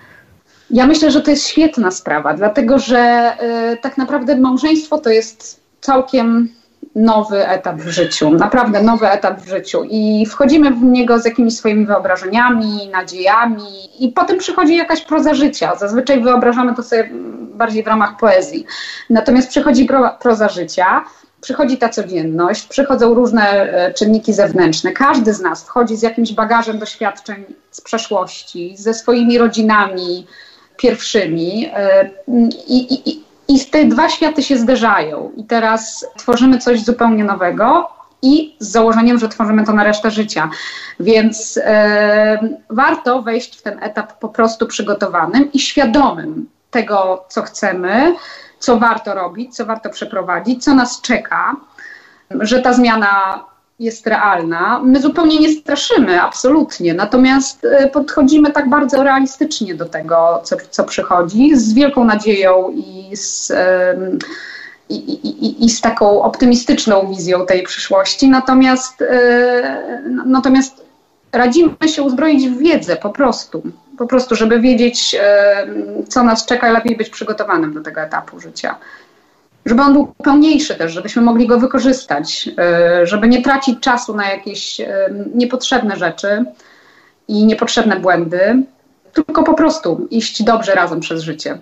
Ja myślę, że to jest świetna sprawa, dlatego że y, tak naprawdę małżeństwo to jest całkiem nowy etap w życiu, naprawdę nowy etap w życiu i wchodzimy w niego z jakimiś swoimi wyobrażeniami, nadziejami i potem przychodzi jakaś proza życia. Zazwyczaj wyobrażamy to sobie bardziej w ramach poezji. Natomiast przychodzi pro, proza życia, przychodzi ta codzienność, przychodzą różne e, czynniki zewnętrzne. Każdy z nas wchodzi z jakimś bagażem doświadczeń z przeszłości, ze swoimi rodzinami pierwszymi e, i, i, i te dwa światy się zderzają i teraz tworzymy coś zupełnie nowego i z założeniem, że tworzymy to na resztę życia. Więc e, warto wejść w ten etap po prostu przygotowanym i świadomym tego, co chcemy, co warto robić, co warto przeprowadzić, co nas czeka, że ta zmiana jest realna. My zupełnie nie straszymy, absolutnie. Natomiast e, podchodzimy tak bardzo realistycznie do tego, co, co przychodzi, z wielką nadzieją i z, i, i, i z taką optymistyczną wizją tej przyszłości. Natomiast, e, natomiast radzimy się uzbroić w wiedzę po prostu. Po prostu, żeby wiedzieć, co nas czeka, lepiej być przygotowanym do tego etapu życia żeby on był pełniejszy też, żebyśmy mogli go wykorzystać, e, żeby nie tracić czasu na jakieś e, niepotrzebne rzeczy i niepotrzebne błędy, tylko po prostu iść dobrze razem przez życie.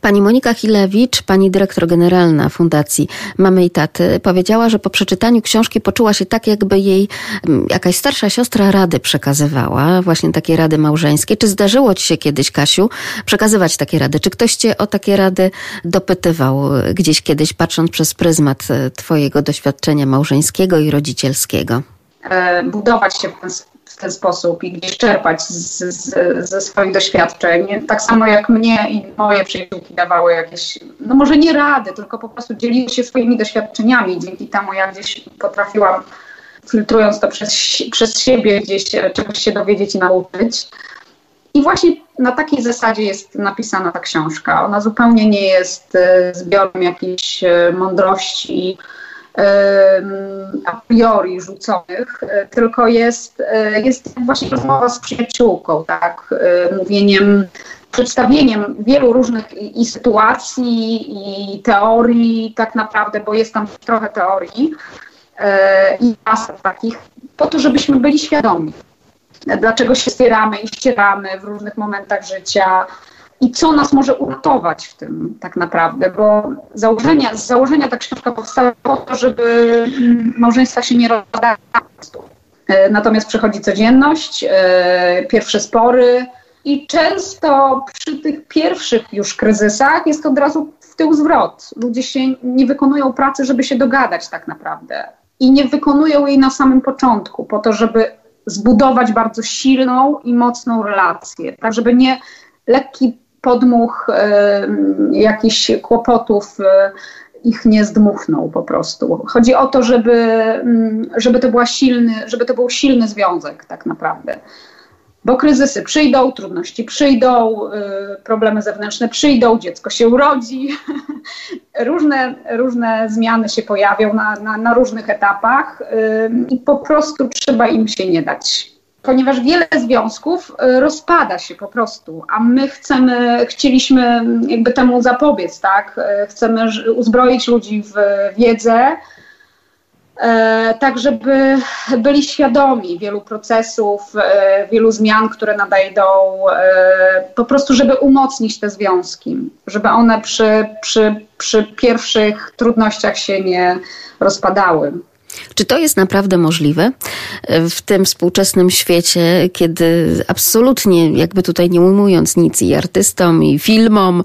Pani Monika Chilewicz, pani dyrektor generalna Fundacji Mamy i Taty, powiedziała, że po przeczytaniu książki poczuła się tak, jakby jej mm, jakaś starsza siostra rady przekazywała, właśnie takie rady małżeńskie. Czy zdarzyło ci się kiedyś, Kasiu, przekazywać takie rady? Czy ktoś cię o takie rady dopytywał gdzieś kiedyś, patrząc przez pryzmat e, twojego doświadczenia małżeńskiego i rodzicielskiego? E, budować się w ten w ten sposób i gdzieś czerpać z, z, ze swoich doświadczeń. Tak samo jak mnie i moje przyjaciółki dawały jakieś, no może nie rady, tylko po prostu dzieliły się swoimi doświadczeniami. Dzięki temu ja gdzieś potrafiłam, filtrując to przez, przez siebie, gdzieś czegoś się dowiedzieć i nauczyć. I właśnie na takiej zasadzie jest napisana ta książka. Ona zupełnie nie jest e, zbiorem jakiejś e, mądrości, a priori rzuconych, e, tylko jest, e, jest właśnie rozmowa z przyjaciółką, tak, e, mówieniem, przedstawieniem wielu różnych i, i sytuacji, i teorii tak naprawdę, bo jest tam trochę teorii i zasad takich, po to, żebyśmy byli świadomi, dlaczego się spieramy i ścieramy w różnych momentach życia, i co nas może uratować w tym tak naprawdę, bo założenia, z założenia ta książka powstała po to, żeby mm, małżeństwa się nie rozpadały. E, natomiast przychodzi codzienność, e, pierwsze spory i często przy tych pierwszych już kryzysach jest od razu w tył zwrot. Ludzie się nie wykonują pracy, żeby się dogadać tak naprawdę i nie wykonują jej na samym początku po to, żeby zbudować bardzo silną i mocną relację, tak żeby nie lekki podmuch e, jakichś kłopotów e, ich nie zdmuchnął po prostu. Chodzi o to, żeby, mm, żeby, to, była silny, żeby to był silny związek tak naprawdę. Bo kryzysy przyjdą, trudności przyjdą, e, problemy zewnętrzne przyjdą, dziecko się urodzi, różne, różne zmiany się pojawią na, na, na różnych etapach i po prostu trzeba im się nie dać ponieważ wiele związków y, rozpada się po prostu, a my chcemy, chcieliśmy jakby temu zapobiec, tak? Y, chcemy uzbroić ludzi w wiedzę, e, tak żeby byli świadomi wielu procesów, e, wielu zmian, które nadejdą, e, po prostu żeby umocnić te związki, żeby one przy, przy, przy pierwszych trudnościach się nie rozpadały. Czy to jest naprawdę możliwe w tym współczesnym świecie, kiedy absolutnie, jakby tutaj nie ujmując nic i artystom, i filmom,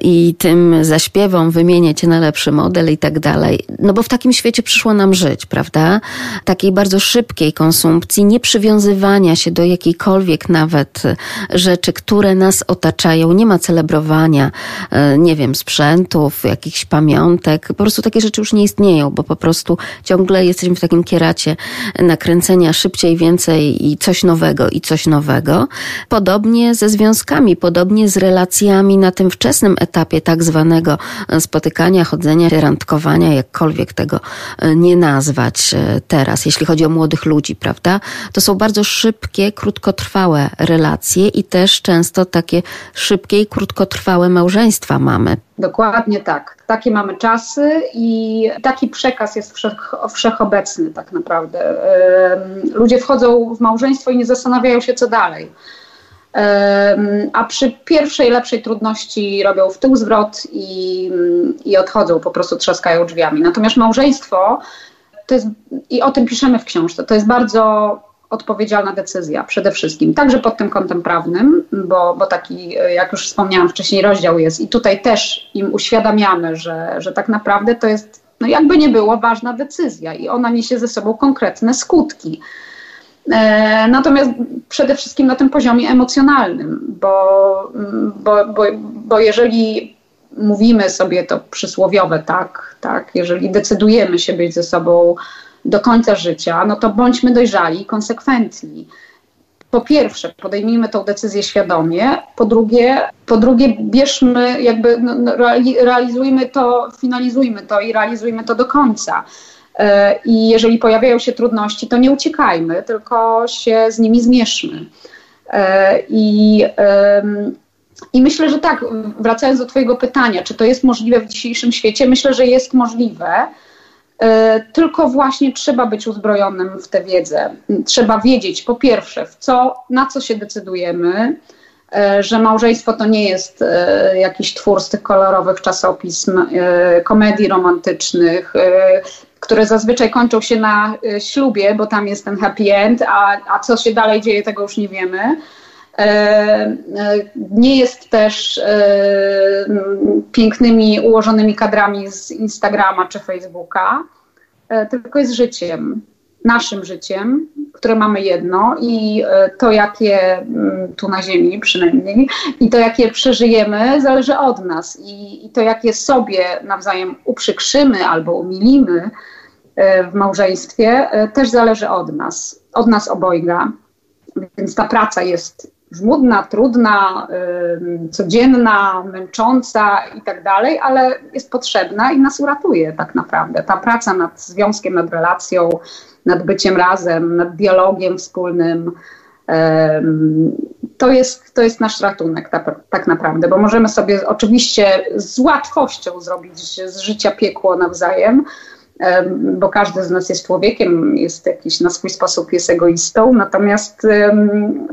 i tym zaśpiewom wymieniać na lepszy model i tak dalej? No bo w takim świecie przyszło nam żyć, prawda? Takiej bardzo szybkiej konsumpcji, nie przywiązywania się do jakiejkolwiek nawet rzeczy, które nas otaczają. Nie ma celebrowania, e, nie wiem, sprzętów, jakichś pamiątek. Po prostu takie rzeczy już nie istnieją, bo po prostu ciągle jesteśmy w takim kieracie nakręcenia szybciej, więcej i coś nowego i coś nowego. Podobnie ze związkami, podobnie z relacjami na tym wczesnym etapie tak zwanego spotykania, chodzenia, randkowania, jakkolwiek tego e, nie nazwać e, teraz, jeśli chodzi o młodych ludzi, prawda? To są bardzo szybkie, krótkotrwałe relacje i też często takie szybkie i krótkotrwałe małżeństwa mamy. Dokładnie tak. Takie mamy czasy i taki przekaz jest wszech, wszechobecny tak naprawdę. Ludzie wchodzą w małżeństwo i nie zastanawiają się, co dalej. A przy pierwszej, lepszej trudności robią w tył zwrot i, i odchodzą, po prostu trzaskają drzwiami. Natomiast małżeństwo, to jest, i o tym piszemy w książce, to jest bardzo odpowiedzialna decyzja przede wszystkim, także pod tym kątem prawnym, bo, bo taki, jak już wspomniałam wcześniej, rozdział jest i tutaj też im uświadamiamy, że, że tak naprawdę to jest no jakby nie było, ważna decyzja i ona niesie ze sobą konkretne skutki. E, natomiast przede wszystkim na tym poziomie emocjonalnym, bo, bo, bo, bo jeżeli mówimy sobie to przysłowiowe tak, tak, jeżeli decydujemy się być ze sobą do końca życia, no to bądźmy dojrzali i konsekwentni. Po pierwsze, podejmijmy tą decyzję świadomie, po drugie, po drugie bierzmy, jakby no, no realizujmy to, finalizujmy to i realizujmy to do końca. E, I jeżeli pojawiają się trudności, to nie uciekajmy, tylko się z nimi zmierzmy. E, I, I myślę, że tak, wracając do Twojego pytania, czy to jest możliwe w dzisiejszym świecie, myślę, że jest możliwe. E, tylko właśnie trzeba być uzbrojonym w tę wiedzę. Trzeba wiedzieć, po pierwsze, w co, na co się decydujemy, że małżeństwo to nie jest jakiś twór z tych kolorowych czasopism, komedii romantycznych, które zazwyczaj kończą się na ślubie, bo tam jest ten happy end, a, a co się dalej dzieje, tego już nie wiemy. E, e, nie jest też e, pięknymi, ułożonymi kadrami z Instagrama czy Facebooka, tylko jest życiem, naszim życiem, które mamy jedno i to, jakie mm, tu na Ziemi przynajmniej, i to, jakie przeżyjemy, zależy od nas. I, i to, jakie sobie nawzajem uprzykrzymy albo umilimy, w małżeństwie też zależy od nas, od nas obojga. Więc ta praca jest żmudna, trudna, codzienna, męcząca i tak dalej, ale jest potrzebna i nas uratuje tak naprawdę. Ta praca nad związkiem, nad relacją, nad byciem razem, nad dialogiem wspólnym. To jest, to jest nasz ratunek tak, tak naprawdę, bo możemy sobie oczywiście z łatwością zrobić z życia piekło nawzajem, bo każdy z nas jest człowiekiem, jest jakiś na swój sposób jest egoistą, natomiast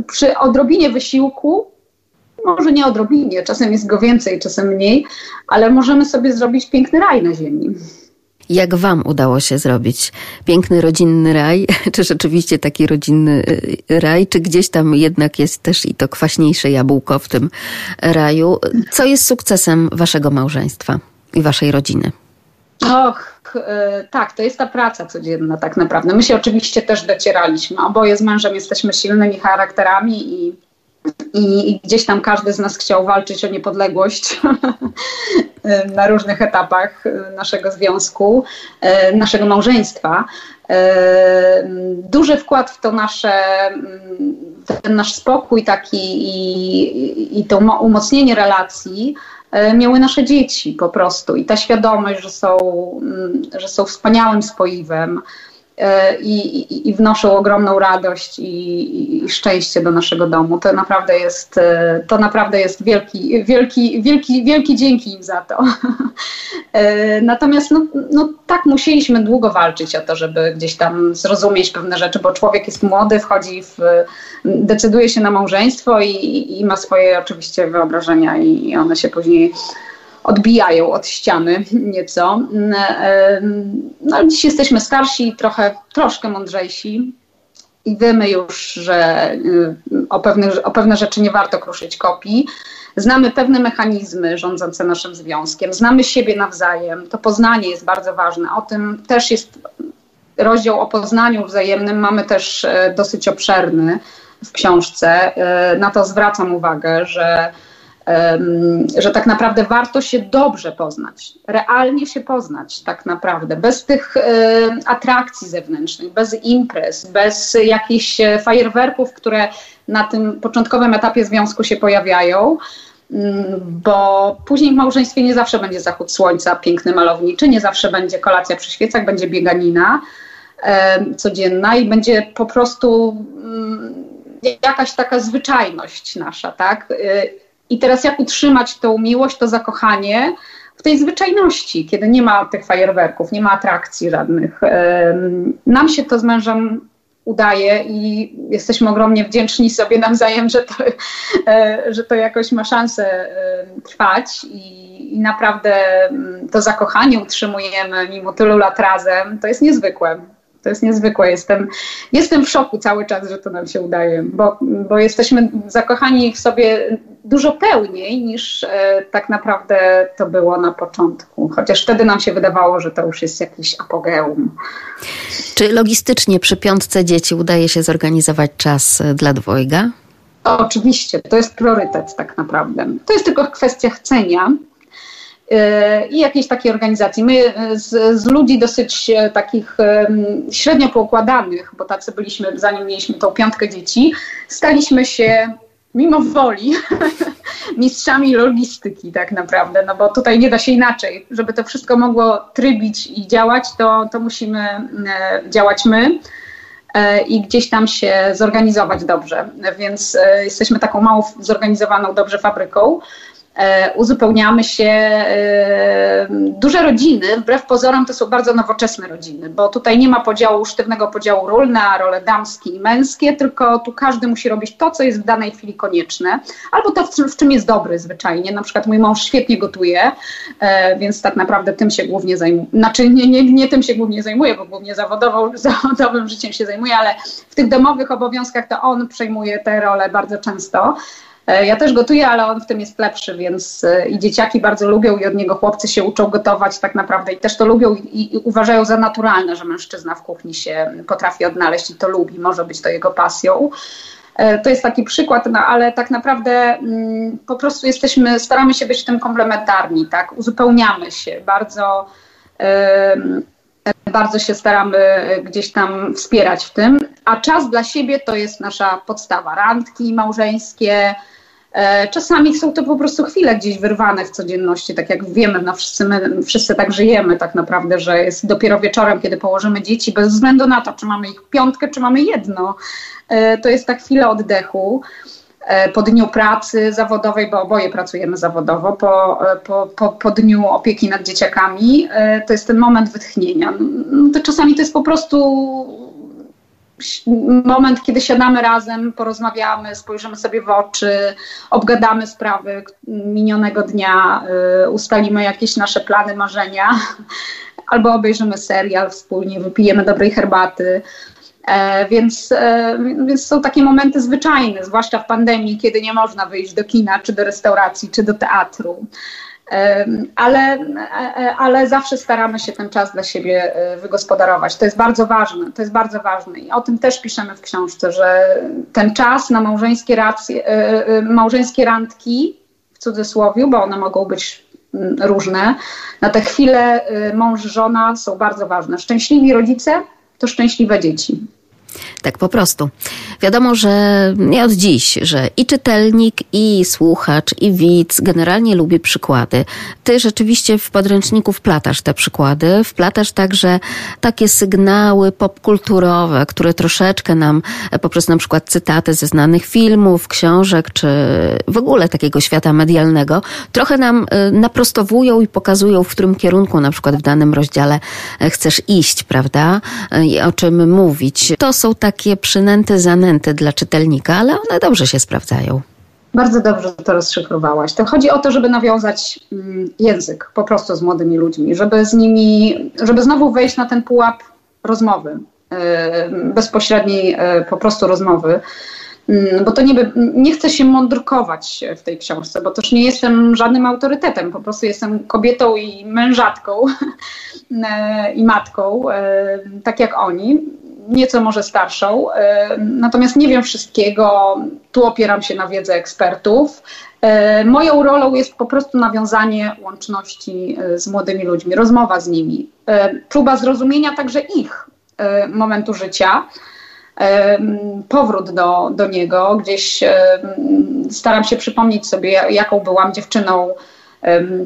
przy odrobinie wysiłku, może nie odrobinie, czasem jest go więcej, czasem mniej, ale możemy sobie zrobić piękny raj na ziemi. Jak Wam udało się zrobić piękny rodzinny raj? Czy rzeczywiście taki rodzinny y, raj, czy gdzieś tam jednak jest też i to kwaśniejsze jabłko w tym raju? Co jest sukcesem Waszego małżeństwa i Waszej rodziny? Och, e, tak, to jest ta praca codzienna tak naprawdę. My się oczywiście też docieraliśmy. Oboje z mężem jesteśmy silnymi charakterami i, i, gdzieś tam każdy z nas chciał walczyć o niepodległość na różnych etapach naszego związku, e, naszego małżeństwa. E, duży wkład w to nasze, ten nasz spokój taki i, i to umocnienie relacji miały nasze dzieci po prostu. I ta świadomość, że są, mm, że są wspaniałym spoiwem, E, i, i, wnoszą ogromną radość i, i, szczęście do naszego domu. To naprawdę jest, e, to naprawdę jest wielki, wielki, wielki, wielki dzięki im za to. E, natomiast no, no, tak musieliśmy długo walczyć o to, żeby gdzieś tam zrozumieć pewne rzeczy, bo człowiek jest młody, wchodzi w, decyduje się na małżeństwo i, i ma swoje oczywiście wyobrażenia i one się później odbijają od ściany nieco. No ale dziś jesteśmy starsi, trochę, troszkę mądrzejsi i wiemy już, że y, o pewne, o pewne rzeczy nie warto kruszyć kopii. Znamy pewne mechanizmy rządzące naszym związkiem, znamy siebie nawzajem. To poznanie jest bardzo ważne. O tym też jest rozdział o poznaniu wzajemnym, mamy też e, dosyć obszerny w książce. E, na to zwracam uwagę, że że tak naprawdę warto się dobrze poznać, realnie się poznać tak naprawdę, bez tych atrakcji zewnętrznych, bez imprez, bez jakichś e, fajerwerków, które na tym początkowym etapie związku się pojawiają, mm, bo później w małżeństwie nie zawsze będzie zachód słońca piękny, malowniczy, nie zawsze będzie kolacja przy świecach, będzie bieganina codzienna i będzie po prostu mm, jakaś taka zwyczajność nasza, tak? Y, i teraz jak utrzymać tą miłość, to zakochanie w tej zwyczajności, kiedy nie ma tych fajerwerków, nie ma atrakcji żadnych. Nam się to z mężem udaje i jesteśmy ogromnie wdzięczni sobie nawzajem, że to, e, że to jakoś ma szansę trwać i, i naprawdę to zakochanie utrzymujemy mimo tylu lat razem. To jest niezwykłe. To jest niezwykłe. Jestem, jestem w szoku cały czas, że to nam się udaje, bo, bo jesteśmy zakochani w sobie dużo pełniej niż tak naprawdę to było na początku. Chociaż wtedy nam się wydawało, że to już jest jakiś apogeum. Czy logistycznie przy piątce dzieci udaje się zorganizować czas dla dwojga? Oczywiście, to jest priorytet tak naprawdę. To jest tylko kwestia chcenia e, i jakiejś takiej organizacji. My z, z, ludzi dosyć e, takich średnio poukładanych, bo tacy byliśmy, zanim mieliśmy tą piątkę dzieci, staliśmy się mimo woli mistrzami logistyki tak naprawdę, no bo tutaj nie da się inaczej. Żeby to wszystko mogło trybić i działać, to, to musimy e, działać my. E, i gdzieś tam się zorganizować dobrze. Więc e, jesteśmy taką mało zorganizowaną dobrze fabryką. E, uzupełniamy się. E, duże rodziny, wbrew pozorom, to są bardzo nowoczesne rodziny, bo tutaj nie ma podziału, sztywnego podziału ról na role damskie i męskie, tylko tu każdy musi robić to, co jest w danej chwili konieczne, albo to, w czym jest dobry zwyczajnie. Na przykład mój mąż świetnie gotuje, e, więc tak naprawdę tym się głównie zajmuje. Znaczy, nie, nie, nie tym się głównie zajmuje, bo głównie zawodowym życiem się zajmuje, ale w tych domowych obowiązkach to on przejmuje te role bardzo często. E, ja też gotuję, ale on w tym jest lepszy, więc e, i dzieciaki bardzo lubią i od niego chłopcy się uczą gotować tak naprawdę i też to lubią i, i uważają za naturalne, że mężczyzna w kuchni się potrafi odnaleźć i to lubi, może być to jego pasją. E, to jest taki przykład, no, ale tak naprawdę mm, po prostu jesteśmy, staramy się być w tym komplementarni, tak? Uzupełniamy się bardzo. Bardzo się staramy gdzieś tam wspierać w tym, a czas dla siebie to jest nasza podstawa. Randki małżeńskie, E, czasami są to po prostu chwile gdzieś wyrwane w codzienności, tak jak wiemy, no wszyscy, my, wszyscy tak żyjemy tak naprawdę, że jest dopiero wieczorem, kiedy położymy dzieci, bez względu na to, czy mamy ich piątkę, czy mamy jedno. E, to jest ta chwila oddechu e, po dniu pracy zawodowej, bo oboje pracujemy zawodowo, po, po, po, po dniu opieki nad dzieciakami, to jest ten moment wytchnienia. No, to czasami to jest po prostu moment, kiedy siadamy razem, porozmawiamy, spojrzymy sobie w oczy, obgadamy sprawy minionego dnia, ustalimy jakieś nasze plany, marzenia, albo obejrzymy serial wspólnie, wypijemy dobrej herbaty. E, więc, e, więc są takie momenty zwyczajne, zwłaszcza w pandemii, kiedy nie można wyjść do kina, czy do restauracji, czy do teatru ale, e, ale zawsze staramy się ten czas dla siebie wygospodarować. To jest bardzo ważne, to jest bardzo ważne i o tym też piszemy w książce, że ten czas na małżeńskie, racje, małżeńskie randki, w cudzysłowie, bo one mogą być mm, różne, na te chwile mąż, żona są bardzo ważne. Szczęśliwi rodzice to szczęśliwe dzieci. Tak po prostu. Wiadomo, że nie od dziś, że i czytelnik, i słuchacz, i widz generalnie lubi przykłady. Ty rzeczywiście w podręczniku wplatasz te przykłady, wplatasz także takie sygnały popkulturowe, które troszeczkę nam poprzez na przykład cytaty ze znanych filmów, książek, czy w ogóle takiego świata medialnego, trochę nam y, naprostowują i pokazują, w którym kierunku na przykład w danym rozdziale y, chcesz iść, prawda? I o czym mówić. To są takie przynęty, zanęty dla czytelnika, ale one dobrze się sprawdzają. Bardzo dobrze to rozszyfrowałaś. To chodzi o to, żeby nawiązać mm, język po prostu z młodymi ludźmi, żeby z nimi, żeby znowu wejść na ten pułap rozmowy, yy, bezpośredniej yy, po prostu rozmowy. Mm, bo to nie, nie chcę się mądrkować w tej książce, bo też nie jestem żadnym autorytetem, po prostu jestem kobietą i mężatką yy, i matką, tak jak oni nieco może starszą, e, natomiast nie wiem wszystkiego. Tu opieram się na wiedzy ekspertów. E, moją rolą jest po prostu nawiązanie łączności e, z młodymi ludźmi, rozmowa z nimi, próba zrozumienia także ich momentu życia, powrót do, do niego. Gdzieś staram się przypomnieć sobie, jaką byłam dziewczyną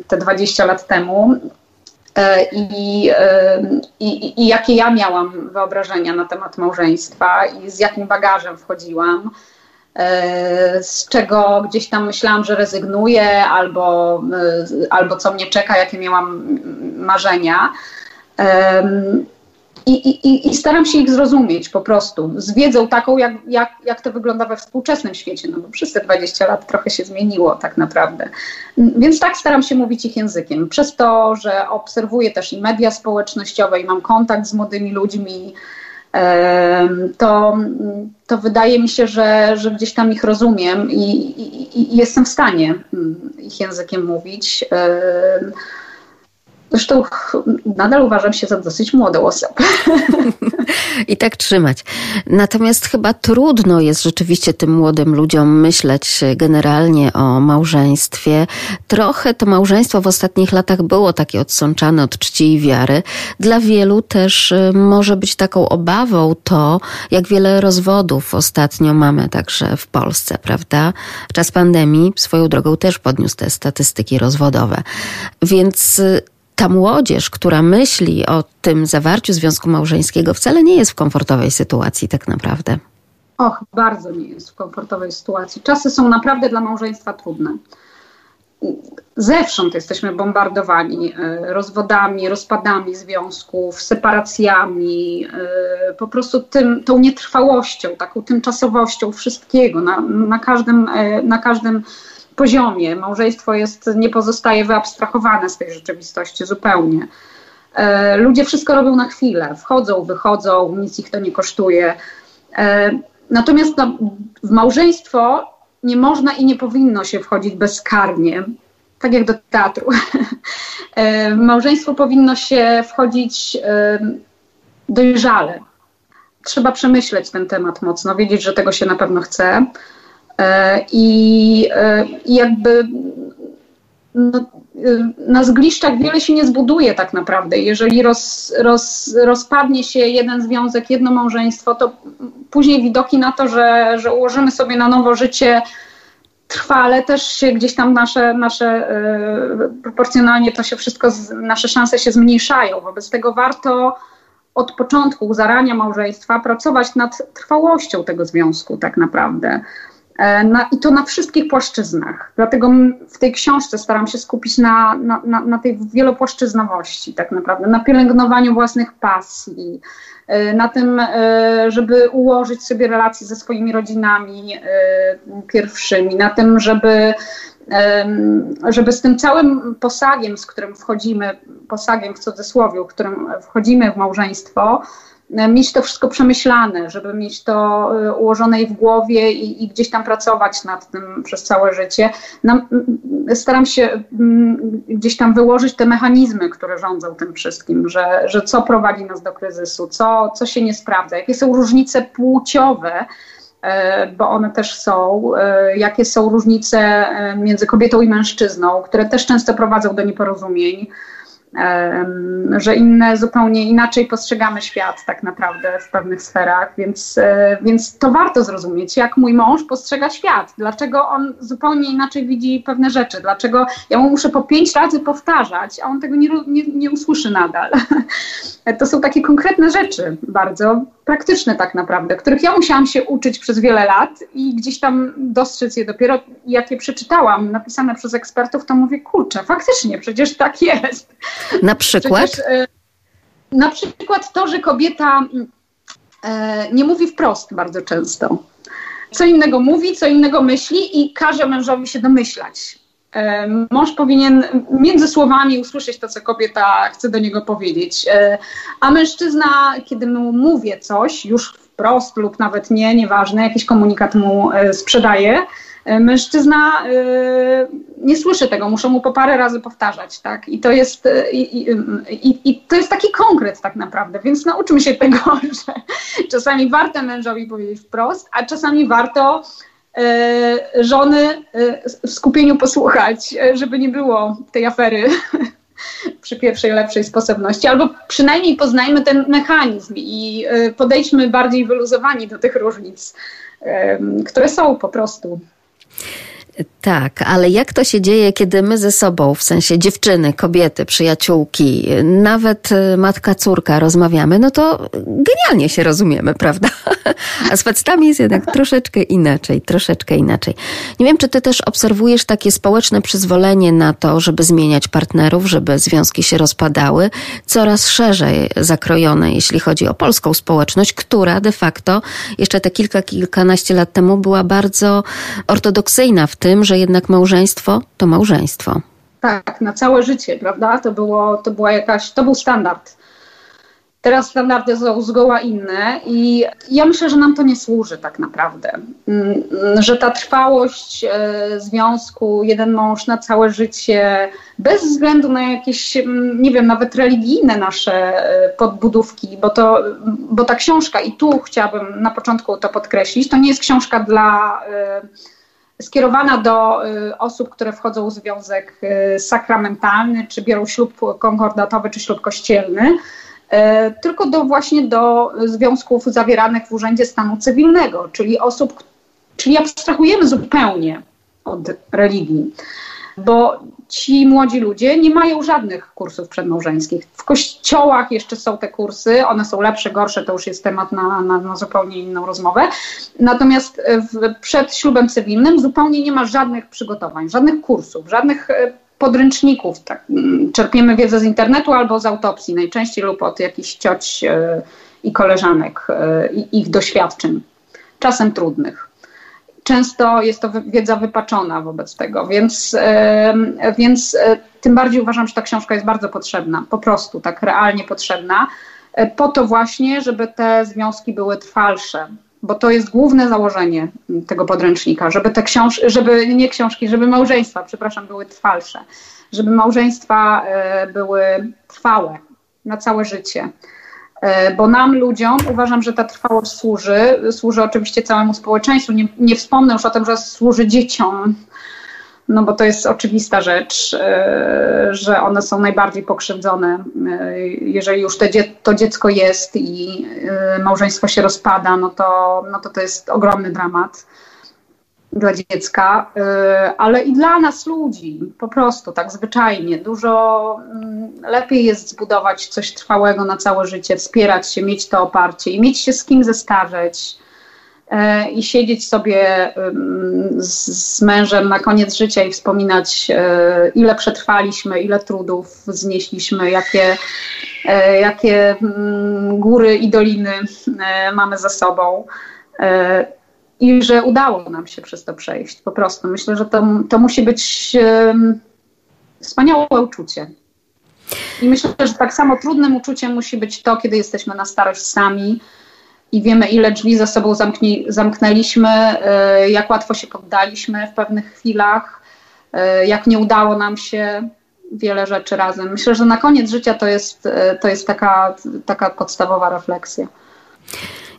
te 20 lat temu i, e, i, i jakie ja miałam wyobrażenia na temat małżeństwa i z jakim bagażem wchodziłam e, z czego gdzieś tam myślałam, że rezygnuję, albo, albo co mnie czeka, jakie miałam marzenia. I, i, I staram się ich zrozumieć po prostu, z wiedzą taką, jak, jak, jak to wygląda we współczesnym świecie, no bo przez te 20 lat trochę się zmieniło tak naprawdę. Więc tak staram się mówić ich językiem. Przez to, że obserwuję też i media społecznościowe i mam kontakt z młodymi ludźmi, to, to wydaje mi się, że, że gdzieś tam ich rozumiem i, i, i jestem w stanie mm, ich językiem mówić. Zresztą nadal uważam się za dosyć młodą osobę. I tak trzymać. Natomiast chyba trudno jest rzeczywiście tym młodym ludziom myśleć generalnie o małżeństwie. Trochę to małżeństwo w ostatnich latach było takie odsączane od czci i wiary. Dla wielu też y, może być taką obawą to, jak wiele rozwodów ostatnio mamy także w Polsce, prawda? Czas pandemii swoją drogą też podniósł te statystyki rozwodowe. Więc y, ta młodzież, która myśli o tym zawarciu związku małżeńskiego, wcale nie jest w komfortowej sytuacji tak naprawdę. Och, bardzo nie jest w komfortowej sytuacji. Czasy są naprawdę dla małżeństwa trudne. Zewsząd jesteśmy bombardowani e, rozwodami, rozpadami związków, separacjami, e, po prostu tym, tą nietrwałością, taką tymczasowością wszystkiego na, na każdym, e, na każdym poziomie. Małżeństwo jest, nie pozostaje wyabstrahowane z tej rzeczywistości zupełnie. E, ludzie wszystko robią na chwilę, wchodzą, wychodzą, nic ich to nie kosztuje. E, natomiast no, w małżeństwo nie można i nie powinno się wchodzić bezkarnie, tak jak do teatru. E, w małżeństwo powinno się wchodzić dojrzale. Trzeba przemyśleć ten temat mocno, wiedzieć, że tego się na pewno chce I, e, i jakby no, e, na zgliszczach wiele się nie zbuduje tak naprawdę. Jeżeli roz, roz, rozpadnie się jeden związek, jedno małżeństwo, to później widoki na to, że, że ułożymy sobie na nowo życie trwale, też się gdzieś tam nasze, nasze proporcjonalnie to się wszystko, nasze szanse się zmniejszają. Wobec tego warto od początku, zarania małżeństwa, pracować nad trwałością tego związku tak naprawdę. E, na, I to na wszystkich płaszczyznach. Dlatego w tej książce staram się skupić na, na, na, na tej wielopłaszczyznowości, tak naprawdę, na pielęgnowaniu własnych pasji, e, na tym, e, żeby ułożyć sobie relacje ze swoimi rodzinami pierwszymi, na tym, żeby, żeby z tym całym posagiem, z którym wchodzimy, posagiem w cudzysłowie, w którym wchodzimy w małżeństwo, mieć to wszystko przemyślane, żeby mieć to e, ułożone i w głowie i, i gdzieś tam pracować nad tym przez całe życie. Nam, staram się gdzieś tam wyłożyć te mechanizmy, które rządzą tym wszystkim, że, że co prowadzi nas do kryzysu, co, co się nie sprawdza, jakie są różnice płciowe, e, bo one też są, jakie są różnice między kobietą i mężczyzną, które też często prowadzą do nieporozumień że inne zupełnie inaczej postrzegamy świat tak naprawdę w pewnych sferach, więc, e, więc to warto zrozumieć, jak mój mąż postrzega świat, dlaczego on zupełnie inaczej widzi pewne rzeczy, dlaczego ja mu muszę po pięć razy powtarzać, a on tego nie, nie, nie usłyszy nadal. To są takie konkretne rzeczy, bardzo praktyczne tak naprawdę, których ja musiałam się uczyć przez wiele lat i gdzieś tam dostrzec je dopiero, jak je przeczytałam, napisane przez ekspertów, to mówię, kurczę, faktycznie, przecież tak jest. Na przykład? Przecież, e, na przykład to, że kobieta e, nie mówi wprost bardzo często. Co innego mówi, co innego myśli i każe mężowi się domyślać. Mąż powinien między słowami usłyszeć to, co kobieta chce do niego powiedzieć. A mężczyzna, kiedy mu mówię coś, już wprost lub nawet nie, nieważne, jakiś komunikat mu sprzedaje, E, mężczyzna e, nie słyszy tego, muszą mu po parę razy powtarzać, tak? I to jest, e, i, i, i to jest taki konkret tak naprawdę, więc nauczmy się tego, że czasami warto mężowi powiedzieć wprost, a czasami warto żony w skupieniu posłuchać, żeby nie było tej afery przy pierwszej lepszej sposobności, albo przynajmniej poznajmy ten mechanizm i podejdźmy bardziej wyluzowani do tych różnic, które są po prostu. Tak, ale jak to się dzieje, kiedy my ze sobą, w sensie dziewczyny, kobiety, przyjaciółki, nawet y, matka, córka rozmawiamy, no to genialnie się rozumiemy, prawda? A z facetami jest jednak troszeczkę inaczej, troszeczkę inaczej. Nie wiem, czy ty też obserwujesz takie społeczne przyzwolenie na to, żeby zmieniać partnerów, żeby związki się rozpadały, coraz szerzej zakrojone, jeśli chodzi o polską społeczność, która de facto jeszcze te kilka, kilkanaście lat temu była bardzo ortodoksyjna w tym, tym, jednak małżeństwo to małżeństwo. Tak, na całe życie, prawda? To, było, to była jakaś, to był standard. Teraz standardy są zgoła inne i ja myślę, że nam to nie służy tak naprawdę. Mm, że ta trwałość e, związku, jeden mąż na całe życie, bez względu na jakieś, mm, nie wiem, nawet religijne nasze e, podbudówki, bo, to, bo ta książka, i tu chciałabym na początku to podkreślić, to nie jest książka dla e, skierowana do osób, które wchodzą w związek sakramentalny, czy biorą ślub konkordatowy, czy ślub kościelny, E, tylko do właśnie do związków zawieranych w Urzędzie Stanu Cywilnego, czyli osób, czyli abstrahujemy zupełnie od religii, bo ci młodzi ludzie nie mają żadnych kursów przedmałżeńskich. W kościołach jeszcze są te kursy, one są lepsze, gorsze, to już jest temat na, na, na zupełnie inną rozmowę. Natomiast w, przed ślubem cywilnym zupełnie nie ma żadnych przygotowań, żadnych kursów, żadnych e, podręczników. Tak, mm, czerpiemy wiedzę z internetu albo z autopsji najczęściej lub od jakichś cioć e, i koleżanek e, i ich doświadczeń, czasem trudnych. Często jest to wiedza wypaczona wobec tego, więc, e, więc tym bardziej uważam, że ta książka jest bardzo potrzebna, po prostu tak realnie potrzebna, po to właśnie, żeby te związki były trwalsze, bo to jest główne założenie tego podręcznika, żeby te książki, żeby nie książki, żeby małżeństwa, przepraszam, były trwalsze, żeby małżeństwa e, były trwałe na całe życie. E, bo nam, ludziom, uważam, że ta trwałość służy. Służy oczywiście całemu społeczeństwu. Nie, nie wspomnę już o tym, że służy dzieciom, no bo to jest oczywista rzecz, e, że one są najbardziej pokrzywdzone. E, jeżeli już to dziecko jest i małżeństwo się rozpada, no to, no to to jest ogromny dramat dla dziecka, ale i dla nas ludzi, po prostu tak zwyczajnie. Dużo mm, lepiej jest zbudować coś trwałego na całe życie, wspierać się, mieć to oparcie i mieć się z kim zestarzeć E, i siedzieć sobie z, mężem na koniec życia i wspominać, e, ile przetrwaliśmy, ile trudów znieśliśmy, jakie, jakie mm, góry i doliny mamy za sobą. I że udało nam się przez to przejść. Po prostu myślę, że to, to musi być wspaniałe uczucie. I myślę, że tak samo trudnym uczuciem musi być to, kiedy jesteśmy na starość sami, i wiemy, ile drzwi za sobą zamknie, zamknęliśmy, e, jak łatwo się poddaliśmy w pewnych chwilach, e, jak nie udało nam się wiele rzeczy razem. Myślę, że na koniec życia to jest, e, to jest taka, taka podstawowa refleksja.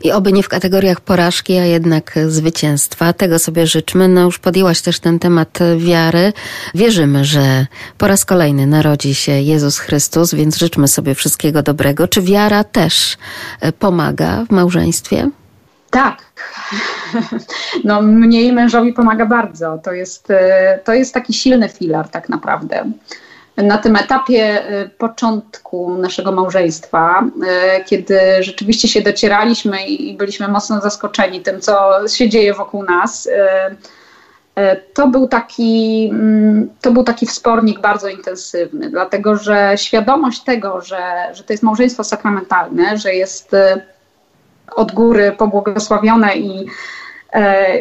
I oby nie w kategoriach porażki, a jednak zwycięstwa. Tego sobie życzmy. No już podjęłaś też ten temat wiary. Wierzymy, że po raz kolejny narodzi się Jezus Chrystus, więc życzmy sobie wszystkiego dobrego. Czy wiara też e, pomaga w małżeństwie? Tak. No, mnie i mężowi pomaga bardzo. To jest, e, to jest taki silny filar, tak naprawdę na tym etapie y, początku naszego małżeństwa, y, kiedy rzeczywiście się docieraliśmy i byliśmy mocno zaskoczeni tym, co się dzieje wokół nas, y, to był taki, mm, to był taki wspornik bardzo intensywny, dlatego że świadomość tego, że, że to jest małżeństwo sakramentalne, że jest od góry pobłogosławione i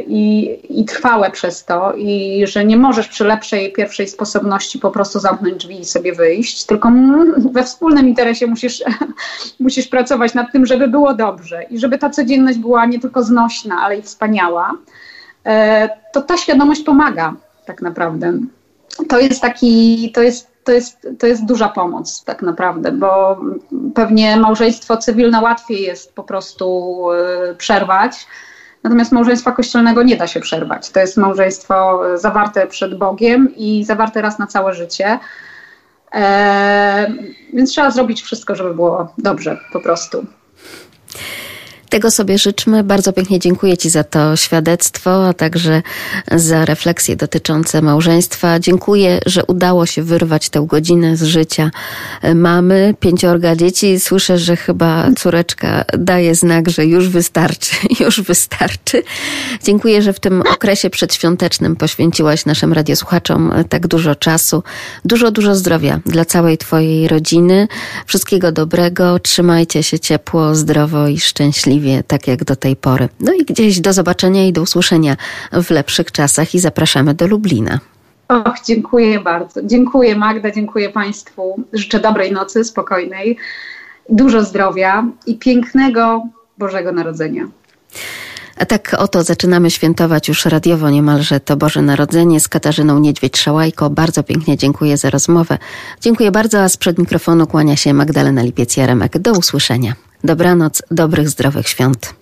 i, i trwałe przez to, i że nie możesz przy lepszej pierwszej sposobności po prostu zamknąć drzwi i sobie wyjść, tylko we wspólnym interesie musisz, musisz pracować nad tym, żeby było dobrze i żeby ta codzienność była nie tylko znośna, ale i wspaniała, e, to ta świadomość pomaga tak naprawdę. To jest taki, to jest to jest, to jest duża pomoc tak naprawdę, bo pewnie małżeństwo cywilne łatwiej jest po prostu e, przerwać, Natomiast małżeństwa kościelnego nie da się przerwać. To jest małżeństwo zawarte przed Bogiem i zawarte raz na całe życie. Eee, więc trzeba zrobić wszystko, żeby było dobrze po prostu. Tego sobie życzmy. Bardzo pięknie dziękuję Ci za to świadectwo, a także za refleksje dotyczące małżeństwa. Dziękuję, że udało się wyrwać tę godzinę z życia mamy, pięciorga dzieci. Słyszę, że chyba córeczka daje znak, że już wystarczy, już wystarczy. Dziękuję, że w tym okresie przedświątecznym poświęciłaś naszym radiosłuchaczom tak dużo czasu. Dużo, dużo zdrowia dla całej Twojej rodziny. Wszystkiego dobrego. Trzymajcie się ciepło, zdrowo i szczęśliwie tak jak do tej pory. No i gdzieś do zobaczenia i do usłyszenia w lepszych czasach i zapraszamy do Lublina. Och, dziękuję bardzo. Dziękuję Magda, dziękuję Państwu. Życzę dobrej nocy, spokojnej dużo zdrowia i pięknego Bożego Narodzenia. A tak oto zaczynamy świętować już radiowo niemalże to Boże Narodzenie z Katarzyną Niedźwiedź-Szałajko. Bardzo pięknie dziękuję za rozmowę. Dziękuję bardzo, a sprzed mikrofonu kłania się Magdalena Lipiec-Jaremek. Do usłyszenia. Dobranoc, dobrych, zdrowych świąt.